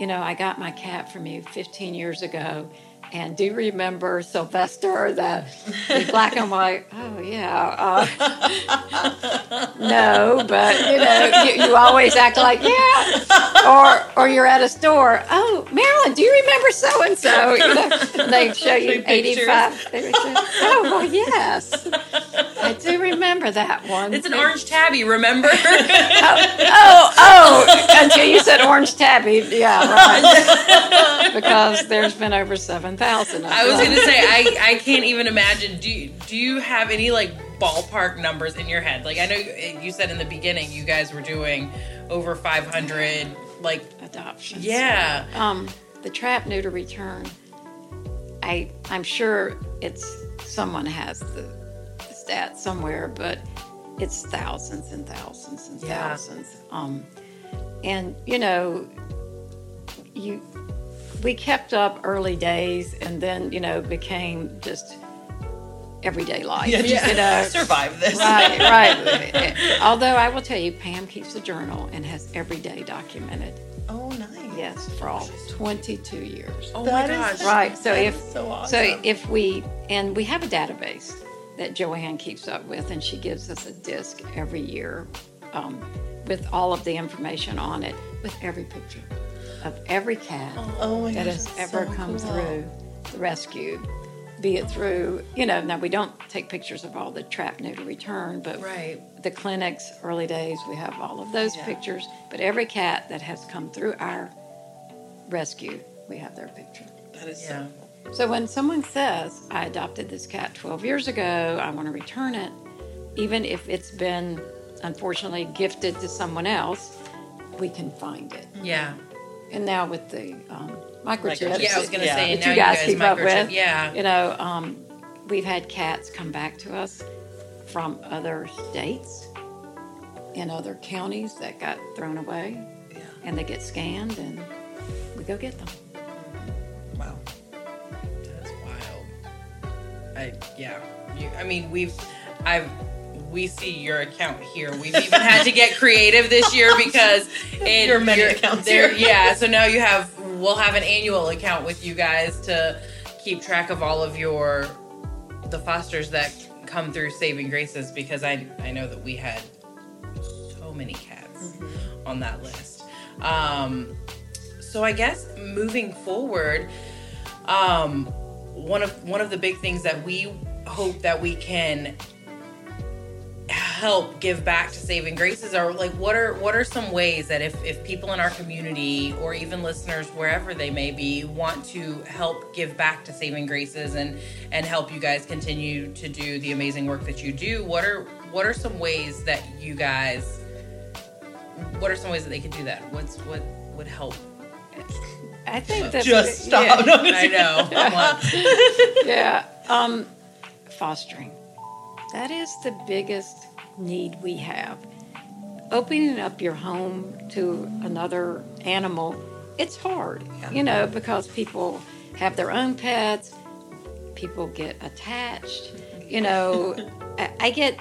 you know, I got my cat from you 15 years ago. And do you remember Sylvester, the, the black and white? Oh, yeah. Uh, no, but, you know, you, you always act like, yeah. Or, or you're at a store. Oh, Marilyn, do you remember so and so? You know, They show you pictures. 85. Say, oh, well, yes. I do remember that one. It's an orange tabby, remember? Oh, oh, until you said orange tabby. Yeah, right. because there's been over 7,000 of I was gonna say I, I can't even imagine. Do you, do you have any like ballpark numbers in your head? Like I know you, you said in the beginning you guys were doing over 500. Like adoptions. yeah, Um, the trap neuter return. I I'm sure it's someone has the, the stat somewhere, but it's thousands and thousands and Yeah. thousands. Um, and you know, you we kept up early days, and then you know became just everyday life. Yeah, just you know, survive this. right, right. Although I will tell you, Pam keeps a journal and has every day documented. Oh, nice. Yes, for all 22 years. oh That my is- gosh, Right. So That if so awesome. so if we and we have a database that Joanne keeps up with, and she gives us a disc every year um, with all of the information on it, with every picture of every cat oh, oh my that gosh, has ever so come cool. through the rescue. Be it through, you know, now we don't take pictures of all the trap neuter return, but right? the clinics, early days, we have all of those Yeah. pictures. But every cat that has come through our rescue, we have their picture. That is Yeah. so So when someone says, I adopted this cat 12 years ago, I want to return it, even if it's been unfortunately gifted to someone else, we can find it. Yeah, And now with the um, microchips, yeah. I was gonna Yeah. say that now you guys keep up microchip- with, Yeah, you know, um, we've had cats come back to us from other states in other counties that got thrown away, yeah. and they get scanned, and we go get them. Wow. that's wild. I yeah. You, I mean we've I've we see your account here. We've even had to get creative this year because in Your many accounts there- here. Yeah, so now you have we'll have an annual account with you guys to keep track of all of your the fosters that come through Saving Graces because I I know that we had so many cats on that list. Um, so I guess moving forward, um, one of one of the big things that we hope that we can help give back to saving graces or like what are what are some ways that if if people in our community or even listeners wherever they may be want to help give back to saving graces and and help you guys continue to do the amazing work that you do what are what are some ways that you guys what are some ways that they can do that what's what would help I think that Just stop. Yeah. No, I'm i just- know I'm yeah. Um, fostering. That is the biggest need we have. Opening up your home to another animal, it's hard, you know, because people have their own pets, people get attached. You know, I, I get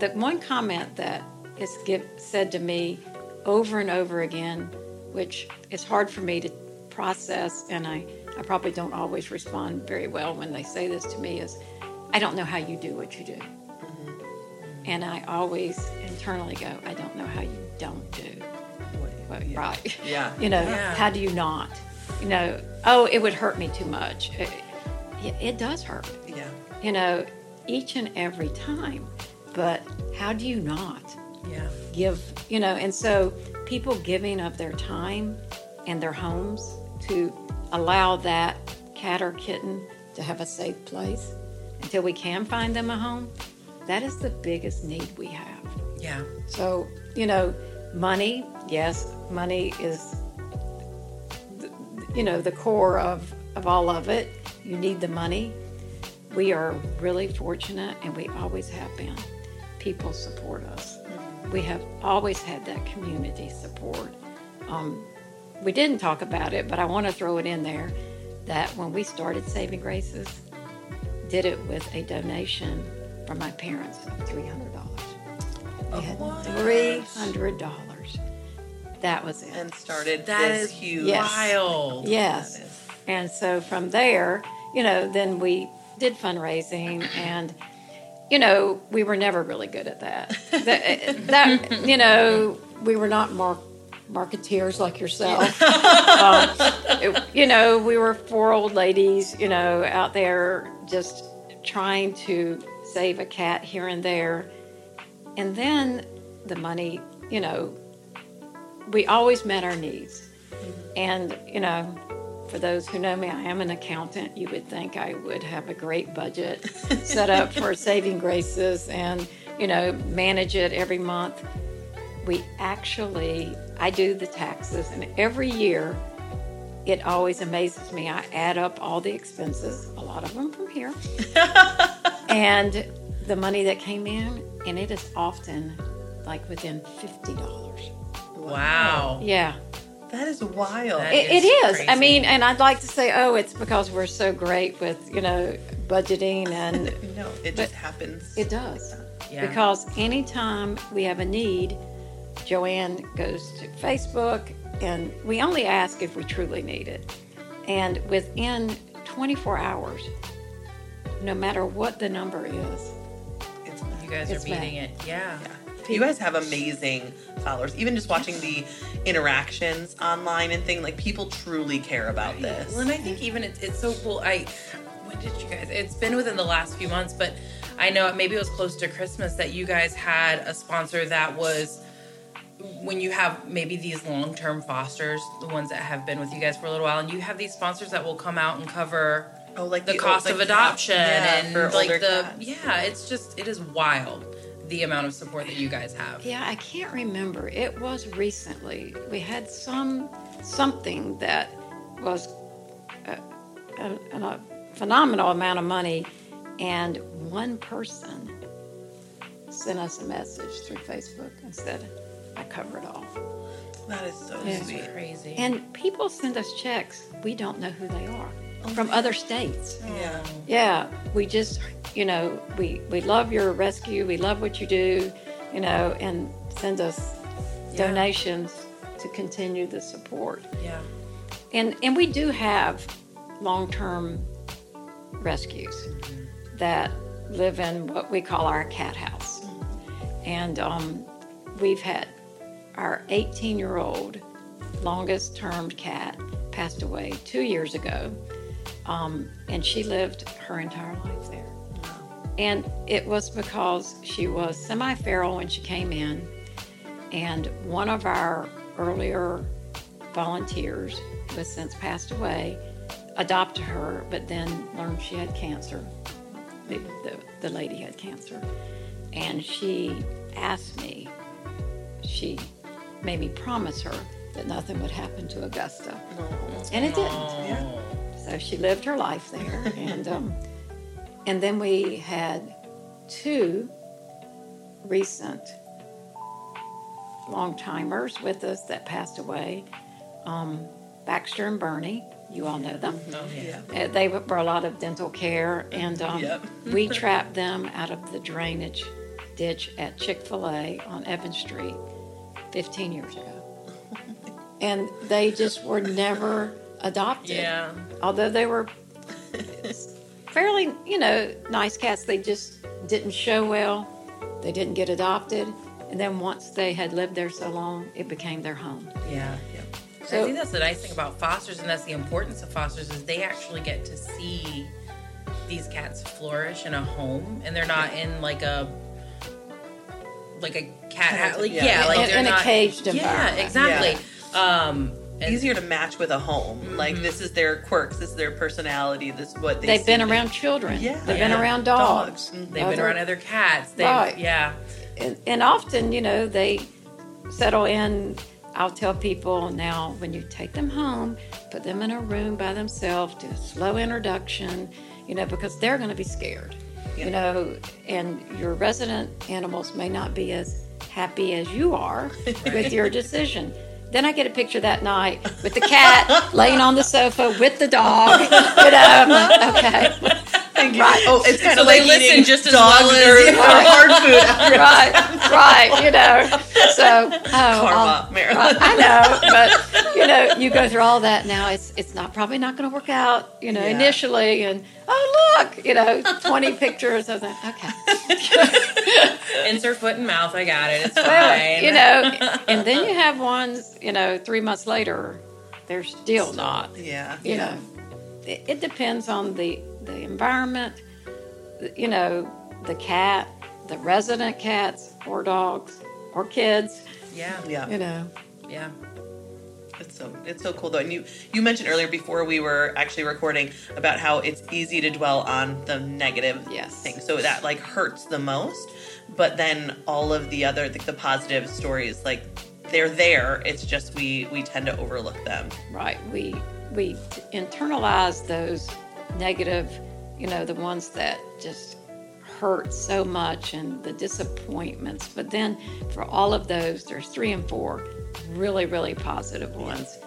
the one comment that is give, said to me over and over again, which is hard for me to process, and I, I probably don't always respond very well when they say this to me, is I don't know how you do what you do. Mm-hmm. And I always internally go, I don't know how you don't do what Yeah. right. Yeah. You know, Yeah. how do you not? You know, oh, it would hurt me too much. It, it, it does hurt, Yeah. you know, each and every time. But how do you not Yeah. give, you know, and so people giving of their time and their homes to allow that cat or kitten to have a safe place until we can find them a home, that is the biggest need we have. Yeah. So, you know, money, yes, money is, you know, the core of, of all of it. You need the money. We are really fortunate, and we always have been. People support us. We have always had that community support. Um, we didn't talk about it, but I want to throw it in there that when we started Saving Graces, did it with a donation from my parents of three hundred dollars. We had what? three hundred dollars. That was it. And started That this is huge. Yes. wild. yes. And so from there, you know, then we did fundraising and you know, we were never really good at that. that, that you know, we were not mar- marketeers like yourself. um, it- you know, we were four old ladies, you know, out there just trying to save a cat here and there. And then the money, you know, we always met our needs. And, you know, for those who know me, I am an accountant. You would think I would have a great budget set up for saving graces and, you know, manage it every month. We actually, I do the taxes, and every year it always amazes me. I add up all the expenses, a lot of them from here, and the money that came in, and it is often like within $50. Wow. Yeah. That is wild. That It, is it is. I mean, and I'd like to say, oh, it's because we're so great with, you know, budgeting, and no, it just happens. it does. Yeah. Because anytime we have a need, Joanne goes to Facebook, and we only ask if we truly need it. And within 24 hours, no matter what the number is, It's You guys It's are meeting it. Yeah. You guys have amazing followers. Even just watching the interactions online and thing, like people truly care about this. Well, and I think even it's, it's so cool. I when did you guys? It's been within the last few months, but I know maybe it was close to Christmas that you guys had a sponsor that was when you have maybe these long-term fosters, the ones that have been with you guys for a little while, and you have these sponsors that will come out and cover Oh, like the cost like of adoption yeah, and for like older the cats. yeah. It's just it is wild the amount of support that you guys have. Yeah, I can't remember. It was recently. We had some something that was a, a, a phenomenal amount of money, and one person sent us a message through Facebook and said, "I cover it all." That is so Yeah. sweet. Crazy. And people send us checks. We don't know who they are from other states. Yeah. Yeah, we just, you know, we we love your rescue. We love what you do, you know, and send us Yeah. donations to continue the support. yeah. And and we do have long-term rescues that live in what we call our cat house. And um, we've had our 18-year-old longest termed cat passed away two years ago, um, and she lived her entire life there. And it was because she was semi feral when she came in, and one of our earlier volunteers, who has since passed away, adopted her, but then learned she had cancer. The, the, the lady had cancer. And she asked me, she made me promise her that nothing would happen to Augusta. And it didn't. Yeah. So she lived her life there, and um, and then we had two recent long timers with us that passed away um, Baxter and Bernie. You all know them. Oh, yeah. Uh, They were a lot of dental care, and um, Yep. we trapped them out of the drainage ditch at Chick fil A on Evans Street 15 years ago. And they just were never adopted. Yeah. Although they were fairly, you know, nice cats, they just didn't show well. They didn't get adopted. And then once they had lived there so long, it became their home. Yeah. yeah. So- I think that's the nice thing about fosters, and that's the importance of fosters is they actually get to see these cats flourish in a home, and they're not in like a like a cat house. Like yeah, Yeah. like In- they're a not, caged Yeah, environment. exactly. Um, and Easier to match with a home. Like this is their quirks, this is their personality, this is what they They've been seem around children. Yeah. They've been around dogs. Dogs. They've been around other cats. They, Right. Yeah. and, and often, you know, they settle in. I'll tell people now when you take them home, put them in a room by themselves, do a slow introduction, you know, because they're going to be scared, Yeah. you know, and your resident animals may not be as happy as you are with your decision. Then I get a picture that night with the cat laying on the sofa with the dog. You know, okay, Thank you. Right. Oh, it's kind So of they like listen just as dog well as- or, or hard food. right, right, you know. So, oh, Karma, I'll- Marilyn. right, I know, but you know, you go through all that now. It's it's not probably not going to work out, you know, Yeah. initially. And oh look, you know, twenty pictures. I was like, okay, Insert foot and mouth. I got it. It's well, fine. you know. And then you have ones, you know, three months later, they're still not. Yeah. You know, it, it depends on the the environment. You know, the cat, the resident cats, or dogs, or kids. Yeah. Yeah. You know. Yeah. It's so it's so cool though. And you you mentioned earlier before we were actually recording about how it's easy to dwell on the negative Yes. things. So that like hurts the most. But then all of the other the, the positive stories like they're there. It's just we we tend to overlook them. Right. We we internalize those negative, you know, the ones that just hurt so much and the disappointments. But then for all of those, there's three and four really, really positive ones.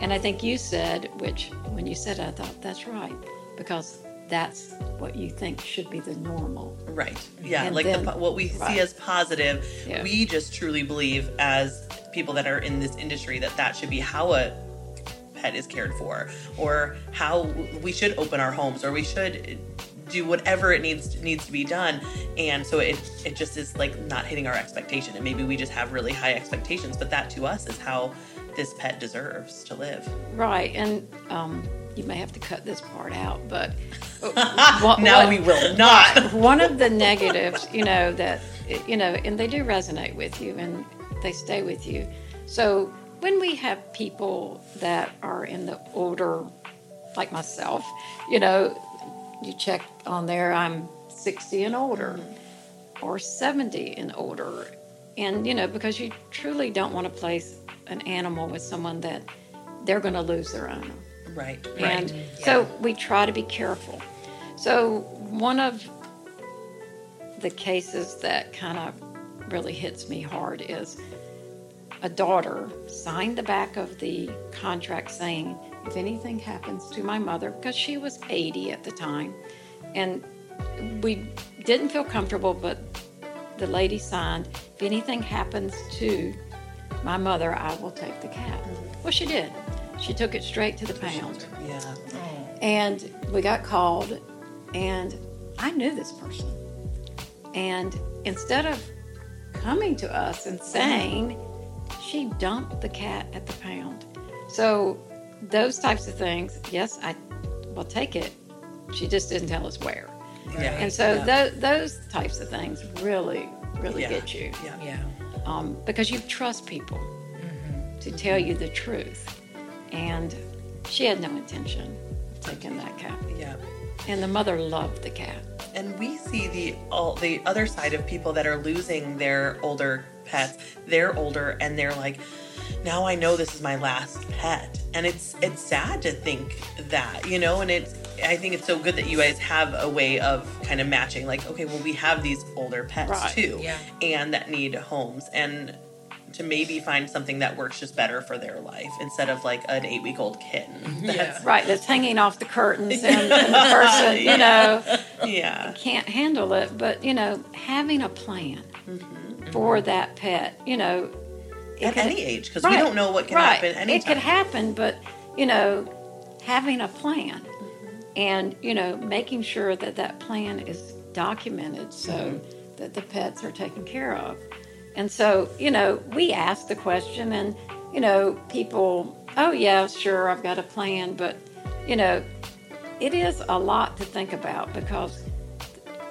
And I think you said, which when you said I thought that's right, because that's what you think should be the normal. Right. Yeah. And like then- the, what we right. see as positive, Yeah. we just truly believe as people that are in this industry that that should be how a pet is cared for, or how we should open our homes, or we should do whatever it needs needs to be done. And so it it just is like not hitting our expectation, and maybe we just have really high expectations. But that to us is how this pet deserves to live. Right. And um, you may have to cut this part out, but what- now what- we will not. one of the negatives, you know, that, you know, and they do resonate with you and they stay with you. So when we have people that are in the older, like myself, you know, you check on there, I'm 60 and older mm-hmm. or 70 and older. And, you know, because you truly don't want to place an animal with someone that they're going to lose their owner. right. And Right. so we try to be careful. So one of the cases that kind of really hits me hard is a daughter signed the back of the contract saying, if anything happens to my mother, because she was 80 at the time, and we didn't feel comfortable, but the lady signed, if anything happens to my mother, I will take the cat. Well, she did. She took it straight to the pound. Yeah. Oh. And we got called, and I knew this person. And instead of coming to us and saying, she dumped the cat at the pound. So, those types of things, yes, I will take it. She just didn't tell us where. Yeah. And so, yeah. tho- those types of things really, really Yeah. get you yeah. Yeah. um, because you trust people to tell you the truth. And she had no intention of taking that cat. Yeah. And the mother loved the cat. And we see the all the other side of people that are losing their older pets. They're older and they're like, now I know this is my last pet. And it's it's sad to think that, you know, and it's I think it's so good that you guys have a way of kind of matching like okay, well we have these older pets Right. too Yeah. and that need homes and to maybe find something that works just better for their life instead of like an 8-week-old kitten. Mm-hmm. That's Right, that's hanging off the curtains and, and the person, you know, yeah. can't handle it. But, you know, having a plan for that pet, you know, At could- any age cuz we don't know what can right. happen anytime. It could happen, but, you know, having a plan and, you know, making sure that that plan is documented so Mm-hmm. that the pets are taken care of. And so, you know, we ask the question, and, you know, people, oh, yeah, sure, I've got a plan, but, you know, it is a lot to think about because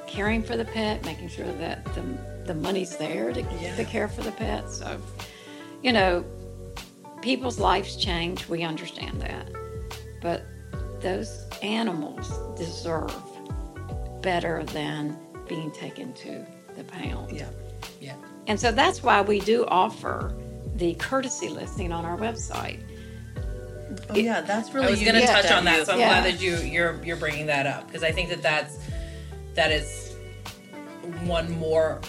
caring for the pet, making sure that the, the money's there to, Yeah. to care for the pet. So, you know, people's lives change. We understand that. But those animals deserve better than being taken to the pound. Yeah. Yeah. And so that's why we do offer the courtesy listing on our website. Oh yeah, that's really I was going to unique touch on that, so I'm Yeah. glad that you you're you're bringing that up because I think that that's that is one more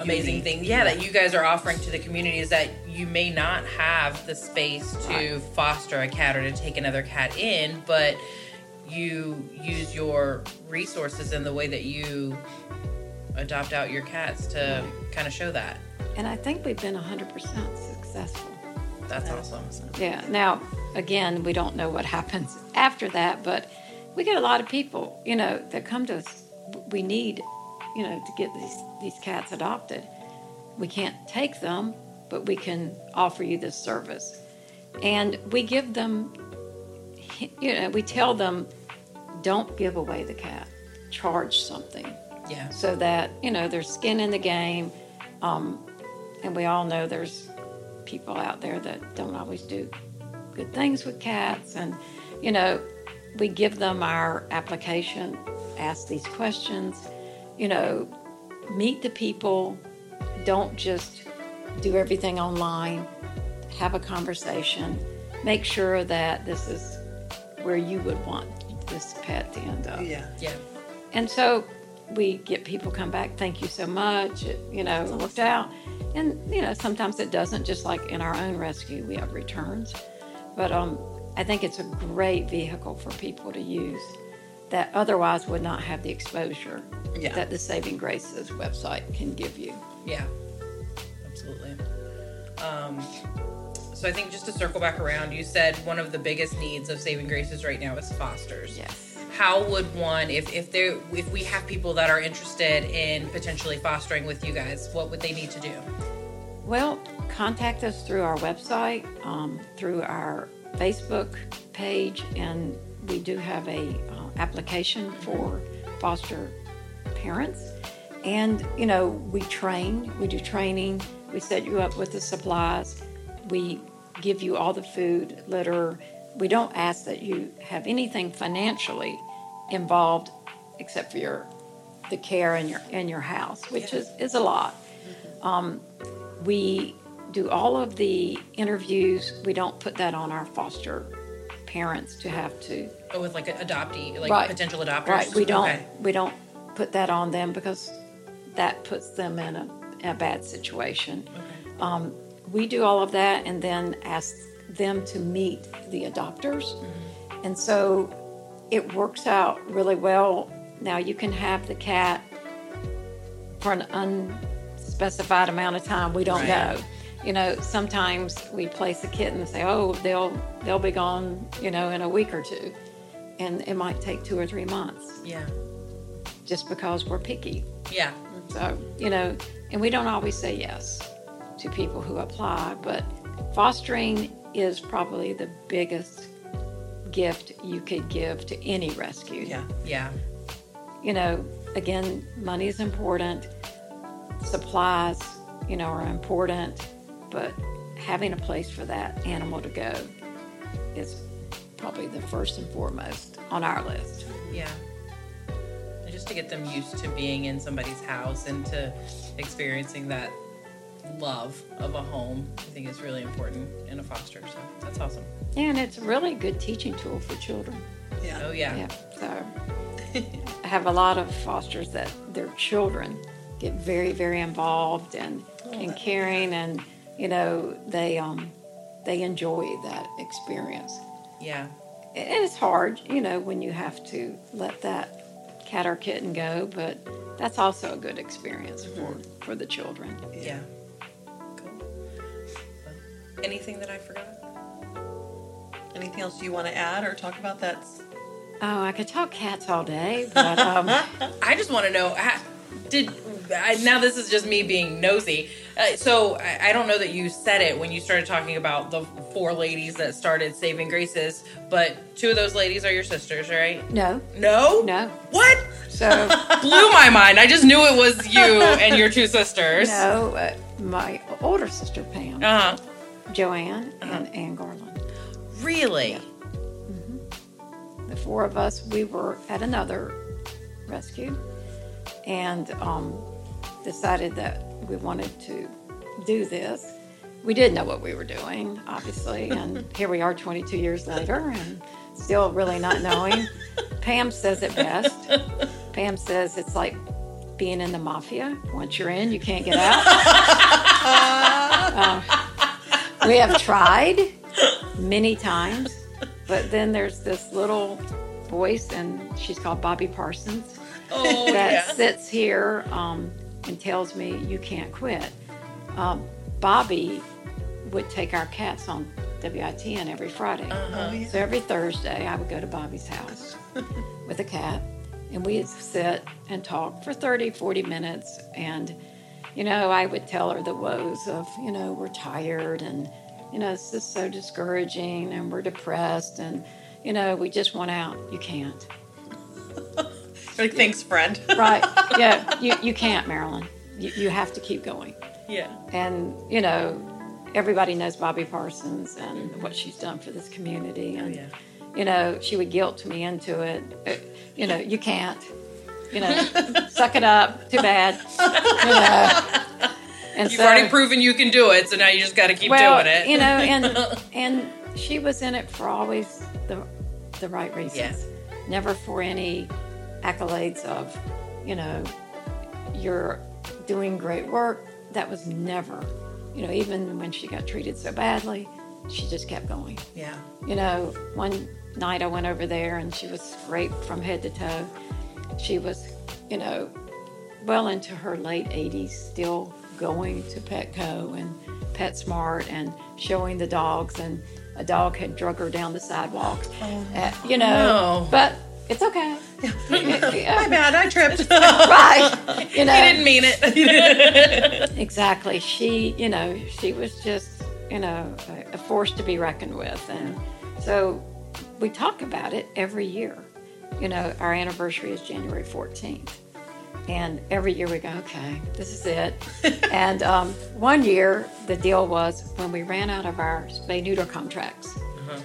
amazing Unique. thing. Yeah, that you guys are offering to the community is that you may not have the space to foster a cat or to take another cat in, but you use your resources in the way that you adopt out your cats to kind of show that. And I think we've been 100% successful. That's That's awesome. awesome. Yeah. Now, again, we don't know what happens after that, but we get a lot of people, you know, that come to us. We need, you know, to get these these cats adopted. We can't take them, but we can offer you this service, and we give them, you know, we tell them, don't give away the cat, charge something. Yeah. so that you know there's skin in the game. Um, and we all know there's people out there that don't always do good things with cats. And you know we give them our application ask these questions you know meet the people don't just do everything online have a conversation make sure that this is where you would want this pet to end up Yeah. Yeah. and so we get people come back, thank you so much. It, you know, it worked out. And, you know, sometimes it doesn't, just like in our own rescue, we have returns. But um, I think it's a great vehicle for people to use that otherwise would not have the exposure Yeah. that the Saving Graces website can give you. Yeah, absolutely. Um, so I think just to circle back around, you said one of the biggest needs of Saving Graces right now is fosters. Yes. How would one, if if there, if we have people that are interested in potentially fostering with you guys, what would they need to do? Well, contact us through our website, um, through our Facebook page, and we do have a uh, application for foster parents. And you know, we train. We do training. We set you up with the supplies. We give you all the food, litter. We don't ask that you have anything financially involved, except for your the care in your in your house, which is is a lot. We do all of the interviews. We don't put that on our foster parents to have to. Oh, with like an adoptee, like Right. potential adopters. Right. We don't. Okay. We don't put that on them because that puts them in a, in a bad situation. Um, we do all of that and then ask them to meet the adopters, and so it works out really well. Now you can have the cat for an unspecified amount of time. We don't Right. know. You know, sometimes we place a kitten and say, "Oh, they'll they'll be gone," you know, in a week or two, and it might take two or three months Yeah. just because we're picky. Yeah. So you know, and we don't always say yes to people who apply, but fostering is probably the biggest gift you could give to any rescue Yeah. Yeah. you know, again, money is important, supplies, you know, are important, but having a place for that animal to go is probably the first and foremost on our list. Yeah. And just to get them used to being in somebody's house and to experiencing that love of a home. I think is really important in a foster. So that's awesome. And it's a really good teaching tool for children. Yeah. Oh yeah. Yeah. So I have a lot of fosters that their children get very, very involved and, and caring and you know, they um they enjoy that experience. Yeah. And it's hard, you know, when you have to let that cat or kitten go, but that's also a good experience for, for the children. Yeah. Cool. Anything that I forgot? Anything else you want to add or talk about? That's Oh, I could talk cats all day, but um, I just want to know did I, now this is just me being nosy. Uh, so I, I don't know that you said it when you started talking about the four ladies that started Saving Graces, but two of those ladies are your sisters, right? no, No, no. What? So Blew my mind. I just knew it was you and your two sisters. no, uh, my older sister Pam, Uh huh. Joanne, and Anne Garland. Really? The four of us, we were at another rescue, and um, decided that we wanted to do this. We didn't know what we were doing, obviously, and here we are 22 years later, and still really not knowing. Pam says it best. Pam says it's like being in the mafia. Once you're in, you can't get out. Uh, we have tried many times, but then there's this little voice, and she's called Bobby Parsons Oh that yeah. sits here um, and tells me you can't quit. Um, Bobby would take our cats on WITN every Friday. Uh-huh. So every Thursday, I would go to Bobby's house with a cat, and we'd sit and talk for 30, 40 minutes. And, you know, I would tell her the woes of, you know, we're tired and, you know, it's just so discouraging and we're depressed and, you know, we just want out. You can't. Like thanks, friend. Right. Yeah. You, you can't, Marilyn. You, you have to keep going. Yeah. And, you know, everybody knows Bobby Parsons and what she's done for this community. Oh, and, yeah. you know, she would guilt me into it. You know, you can't. You know, suck it up. Too bad. You know. And You've so, already proven you can do it, so now you just got to keep well, doing it. you know, and and she was in it for always the the right reasons. Yes. Never for any accolades of, you know, you're doing great work. That was never, you know, even when she got treated so badly, she just kept going. yeah. You know, one night I went over there and she was scraped from head to toe. She was, you know, well into her late 80s, still going to Petco and PetSmart and showing the dogs. And a dog had drug her down the sidewalk. Uh, you know, No. but it's okay. My bad, I tripped. right. You know, He didn't mean it. Exactly. She, you know, she was just, you know, a, a force to be reckoned with. And so we talk about it every year. You know, our anniversary is January 14th. And every year we go, okay, this is it. and um, one year, the deal was when we ran out of our spay neuter contracts,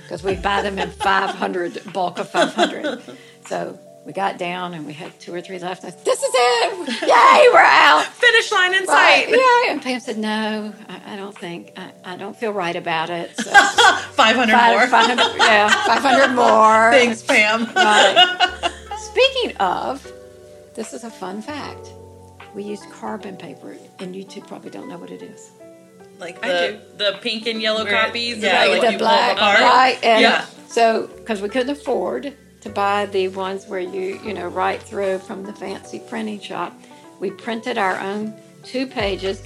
because we buy them in 500, bulk of 500. So we got down and we had two or three left. I said, this is it. Yay, we're out. Finish line in Right, sight. yeah, and Pam said, "No, I, I don't think I, I don't feel right about it." So 500 more. 500, yeah, five hundred more. Thanks, Pam. Right. Speaking of, this is a fun fact. We used carbon paper, and you two probably don't know what it is. Like I the do. The pink and yellow Where- copies. yeah, that like what the you black, pull apart? right? And Yeah. So, because we couldn't afford to buy the ones where you, you know, write through from the fancy printing shop, we printed our own two pages,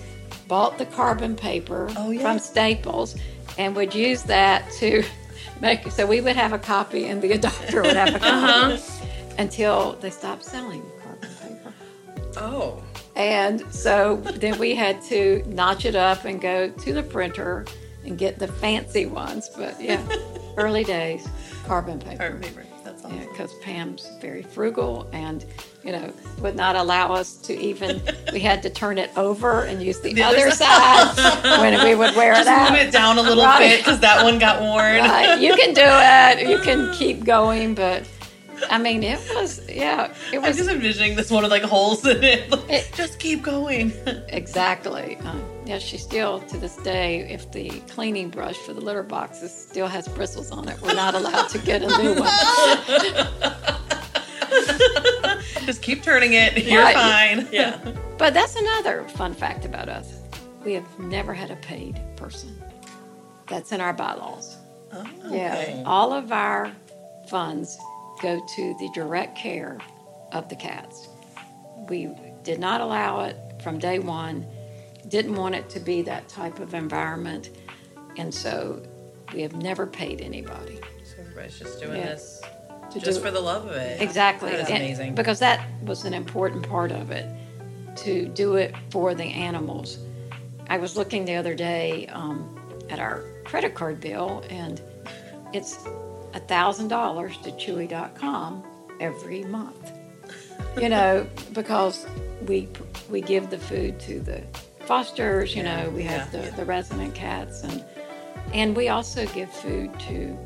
bought the carbon paper Oh, yeah. from Staples, and would use that to make. So we would have a copy, and the adopter would have a copy Uh-huh. until they stopped selling carbon paper. Oh. And so then we had to notch it up and go to the printer and get the fancy ones. But yeah, early days, carbon paper. carbon paper. That's awesome. Yeah, because Pam's very frugal and, you know, would not allow us to even, we had to turn it over and use the, The other, other side when we would wear Just it out. move it down a little Right. bit because that one got worn. Right, you can do it. You can keep going, but I mean, it was, yeah, it I'm was just envisioning this one with like holes in it. It- just keep going. exactly. Uh, Yeah, she still, to this day, if the cleaning brush for the litter boxes still has bristles on it, we're not allowed to get a new one. Just keep turning it. You're Right. fine. Yeah. But that's another fun fact about us. We have never had a paid person. That's in our bylaws. Oh, Yeah, all of our funds go to the direct care of the cats. We did not allow it from day one, didn't want it to be that type of environment, and so we have never paid anybody So everybody's just doing Yeah. this to just do for the love of it. Exactly. That is And- Because that was an important part of it, to do it for the animals. I was looking the other day um, at our credit card bill, and it's $1,000 to Chewy.com every month. You know, because we we give the food to the fosters, you know, we have Yeah. the, the resident cats, and and we also give food to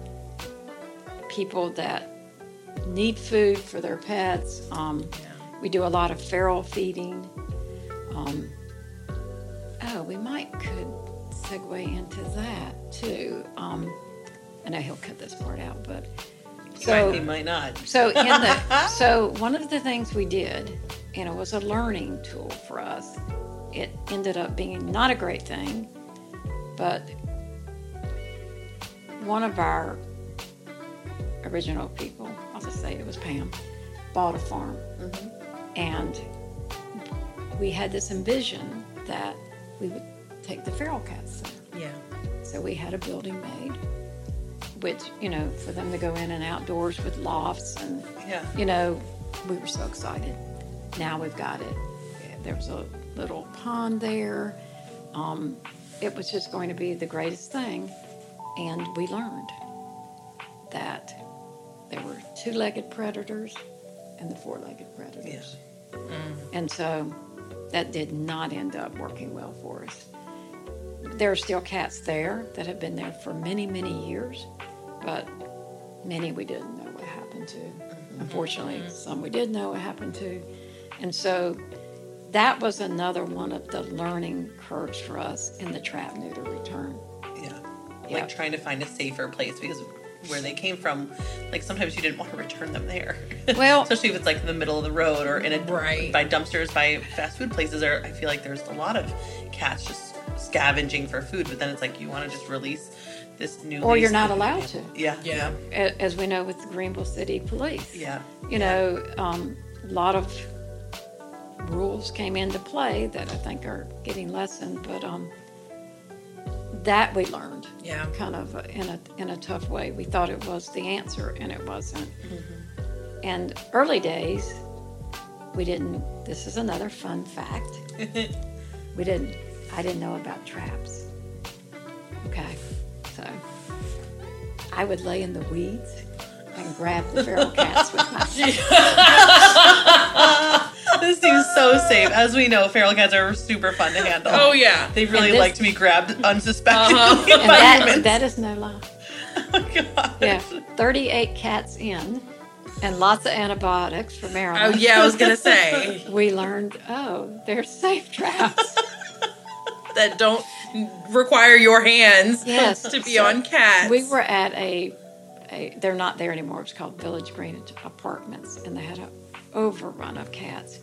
people that need food for their pets. Um, We do a lot of feral feeding. Um, oh, we might could segue into that too. Um, I know he'll cut this part out, but so might, might not. so in the so one of the things we did, and it was a learning tool for us. It ended up being not a great thing, but one of our original people, I'll just say it was Pam, bought a farm, mm-hmm. and we had this envision that we would take the feral cats there. Yeah. So we had a building made, which, you know, for them to go in and outdoors with lofts and, Yeah. you know, we were so excited. Now we've got it. There was a little pond there. Um, it was just going to be the greatest thing. And we learned that there were two legged predators and the four legged predators. Yes. Mm. And so that did not end up working well for us. There are still cats there that have been there for many, many years, but many we didn't know what happened to. Mm-hmm. Unfortunately, mm-hmm. some we did know what happened to. And so that was another one of the learning curves for us in the trap neuter return. Yeah. Yeah. Like trying to find a safer place because where they came from, like sometimes you didn't want to return them there. Well- especially if it's like in the middle of the road or in a Right. by dumpsters, by fast food places. Or I feel like there's a lot of cats just scavenging for food, but then it's like you want to just release this new. Or you're not allowed to. Yeah. Yeah. as we know with the Greenville City Police. Yeah. You know, um, a lot of rules came into play that I think are getting lessened, but um, that we learned Yeah. kind of in a in a tough way. We thought it was the answer, and it wasn't. And early days, we didn't. This is another fun fact. we didn't. I didn't know about traps. Okay, so I would lay in the weeds and grab the feral cats with my this seems so safe. As we know, feral cats are super fun to handle. Oh yeah. They really And this- like to be grabbed unsuspectingly Uh-huh. and by that, humans. that is no lie. oh god. Yeah, 38 cats in, and lots of antibiotics for Mary. Oh yeah, I was gonna say We learned, oh, they're safe traps. that don't require your hands Yes. to be So on cats. we were at a, a, they're not there anymore. It's called Village Green Apartments, and they had an overrun of cats.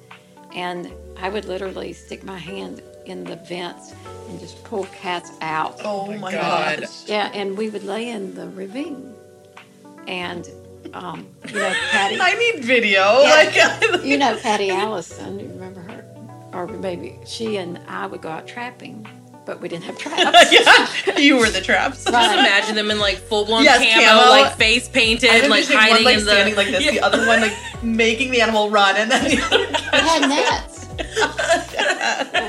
And I would literally stick my hand in the vents and just pull cats out. Oh, my my God. god. Yeah, and we would lay in the ravine. And, um, you know, Patty. I need video. Yeah. Like you know Patty Allison, you remember her? Or maybe she and I would go out trapping, but we didn't have traps. yeah, you were the traps. Just imagine them in like full blown Yes, camo, camo. like face painted, like hiding one like in the standing like this, the other one like making the animal run, and then the other We had nets.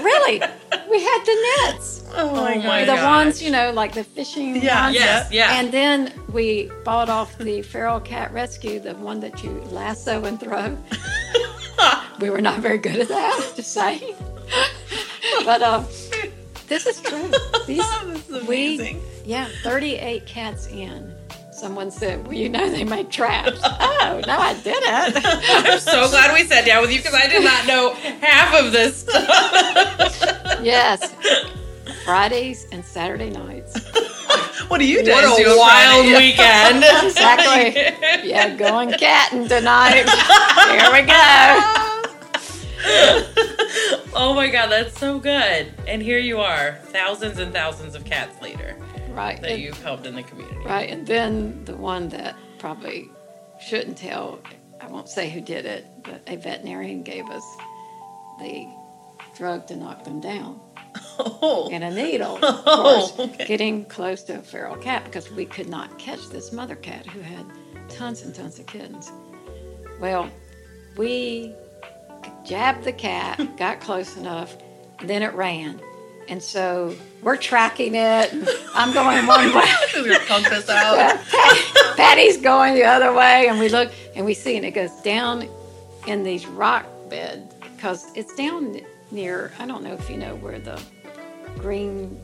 really? We had the nets. oh my my god, the gosh. ones, you know, like the fishing Yeah, ones. Yes, yeah. And then we bought off the feral cat rescue, the one that you lasso and throw. we were not very good at that, just saying. but uh, this is true. These, this is we, yeah, 38 cats in. Someone said, well, you know they make traps. oh, no, I didn't. I'm so glad we sat down with you because I did not know half of this stuff. yes. Fridays and Saturday nights. What do you guys What do a wild Friday? weekend. Exactly. Yeah, going catting tonight. Here we go. oh my god, that's so good. And here you are, thousands and thousands of cats later Right. that and- you've helped in the community. Right, and then the one that probably shouldn't tell, I won't say who did it, but a veterinarian gave us the drug to knock them down Oh. and a needle, of Oh, okay. getting close to a feral cat because we could not catch this mother cat who had tons and tons of kittens. Well, we jabbed the cat, got close enough, then it ran. And so we're tracking it. I'm going one way. Compass out. Patty's going the other way, and we look and we see, and it goes down in these rock beds because it's down near. I don't know if you know where the Green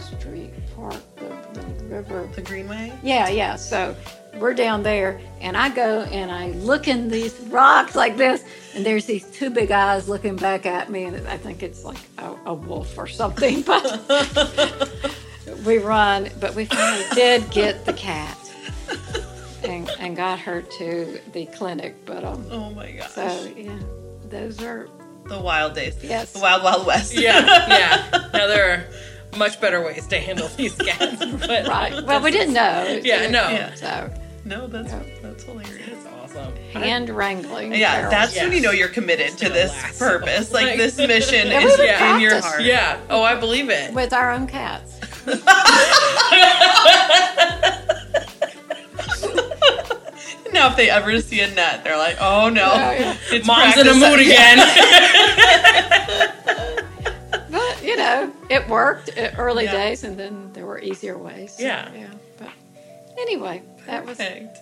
Springs Park, the, the river. The Greenway. Yeah, yeah. So we're down there, and I go and I look in these rocks like this, and there's these two big eyes looking back at me, and I think it's like a, a wolf or something. But we run, but we finally did get the cat, and, and got her to the clinic. But um, Oh my gosh. so yeah, those are the wild days. Yes. The wild, wild west. Yeah, yeah. Now there are much better ways to handle these cats. But right. Well, we didn't know. Yeah, no. Yeah. So no, that's Yeah. that's hilarious. It's awesome. hand wrangling. Yeah, ferals. that's when you know you're committed to this last. purpose. Like Like- this mission Yeah, is we would in your heart. Yeah. Oh, I believe it. with our own cats. Now, if they ever see a net, they're like, "Oh no, Yeah, yeah. it's Mom's in a practice." mood Yeah. again. But you know, it worked at early Yeah. days, and then there were easier ways. So, Yeah. yeah. But anyway, that was Perfect.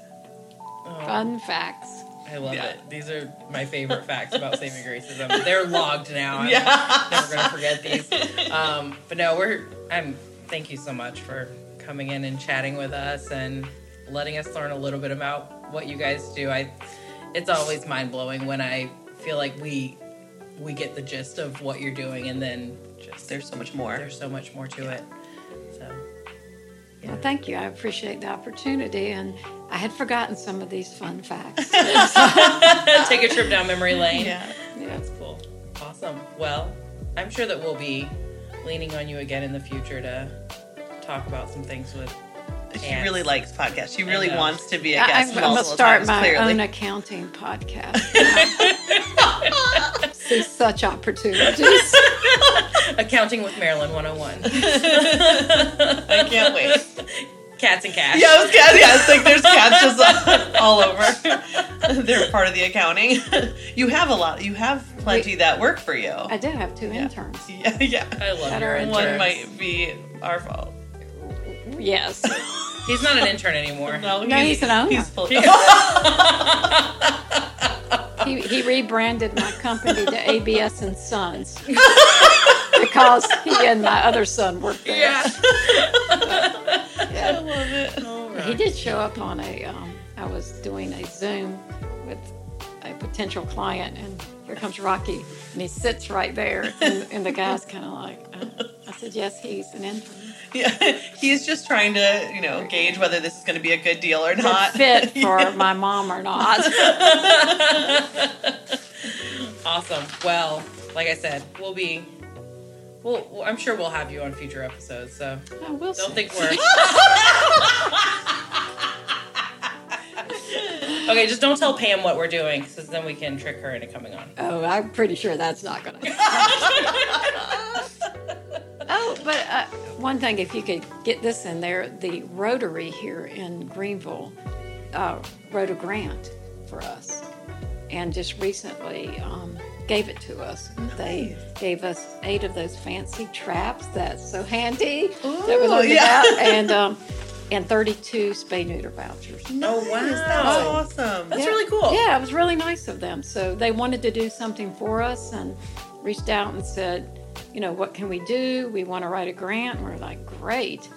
Oh, fun facts. I love Yeah. it. These are my favorite facts about Saving Graces. They're logged now. I'm Yeah. never gonna forget these. Um, but no, we're. I'm. Thank you so much for coming in and chatting with us and letting us learn a little bit about what you guys do. I. It's always mind blowing when I feel like we we get the gist of what you're doing, and then just There's so much more. there's so much more to it. So Well, thank you. I appreciate the opportunity, and I had forgotten some of these fun facts. take a trip down memory lane. Yeah. yeah. That's cool. Awesome. Well, I'm sure that we'll be leaning on you again in the future to talk about some things with. She Ants. really likes podcasts. She really wants to be a guest I'm going to start times, my clearly. own accounting podcast. See such opportunities. Accounting with Marilyn 101. I can't wait. Cats and cash. Yeah, it was cats. Yeah, it's like there's cats just all over. They're part of the accounting. You have a lot. You have plenty that work for you. I did have two interns. Yeah, yeah. I love That interns. One might be our fault. Yes. He's not an intern anymore. No, No, he's an owner. He's full. He, he rebranded my company to ABS and Sons because he and my other son worked there. Yeah. I Yeah. love it. All He did show up on a. Um, I was doing a Zoom with a potential client, and here comes Rocky, and he sits right there, and, and the guy's kind of like, uh, I said, yes, he's an intern. Yeah, he's just trying to, you know, gauge whether this is going to be a good deal or Good not. fit for my mom or not. Awesome. Well, like I said, we'll be. We'll, I'm sure we'll have you on future episodes, so Oh, we'll don't see. think we're. okay, just don't tell Pam what we're doing, because then we can trick her into coming on. Oh, I'm pretty sure that's not going to. Oh, but uh, one thing, if you could get this in there, the Rotary here in Greenville uh, wrote a grant for us, and just recently um, gave it to us. They gave us eight of those fancy traps that's so handy that we Ooh, learned yeah. about, and um, and 32 spay neuter vouchers. Oh, wow. That's awesome. That's Yeah. really cool. Yeah, it was really nice of them. So they wanted to do something for us and reached out and said, you know, what can we do? We want to write a grant. And we're like, great.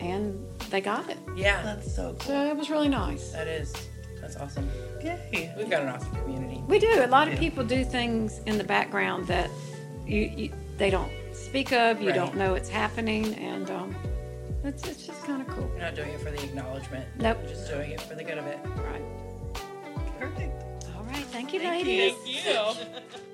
And they got it. Yeah, That's so cool. So it was really nice. that is. That's awesome. Yay. We've got an awesome community. We do. A lot of people do things in the background that you, you they don't speak of. You Right. don't know it's happening, and um, it's it's just kind of cool. You're not doing it for the acknowledgement. Nope. You're just doing it for the good of it. Right. Perfect. All right. Thank you, Thank ladies. Thank you.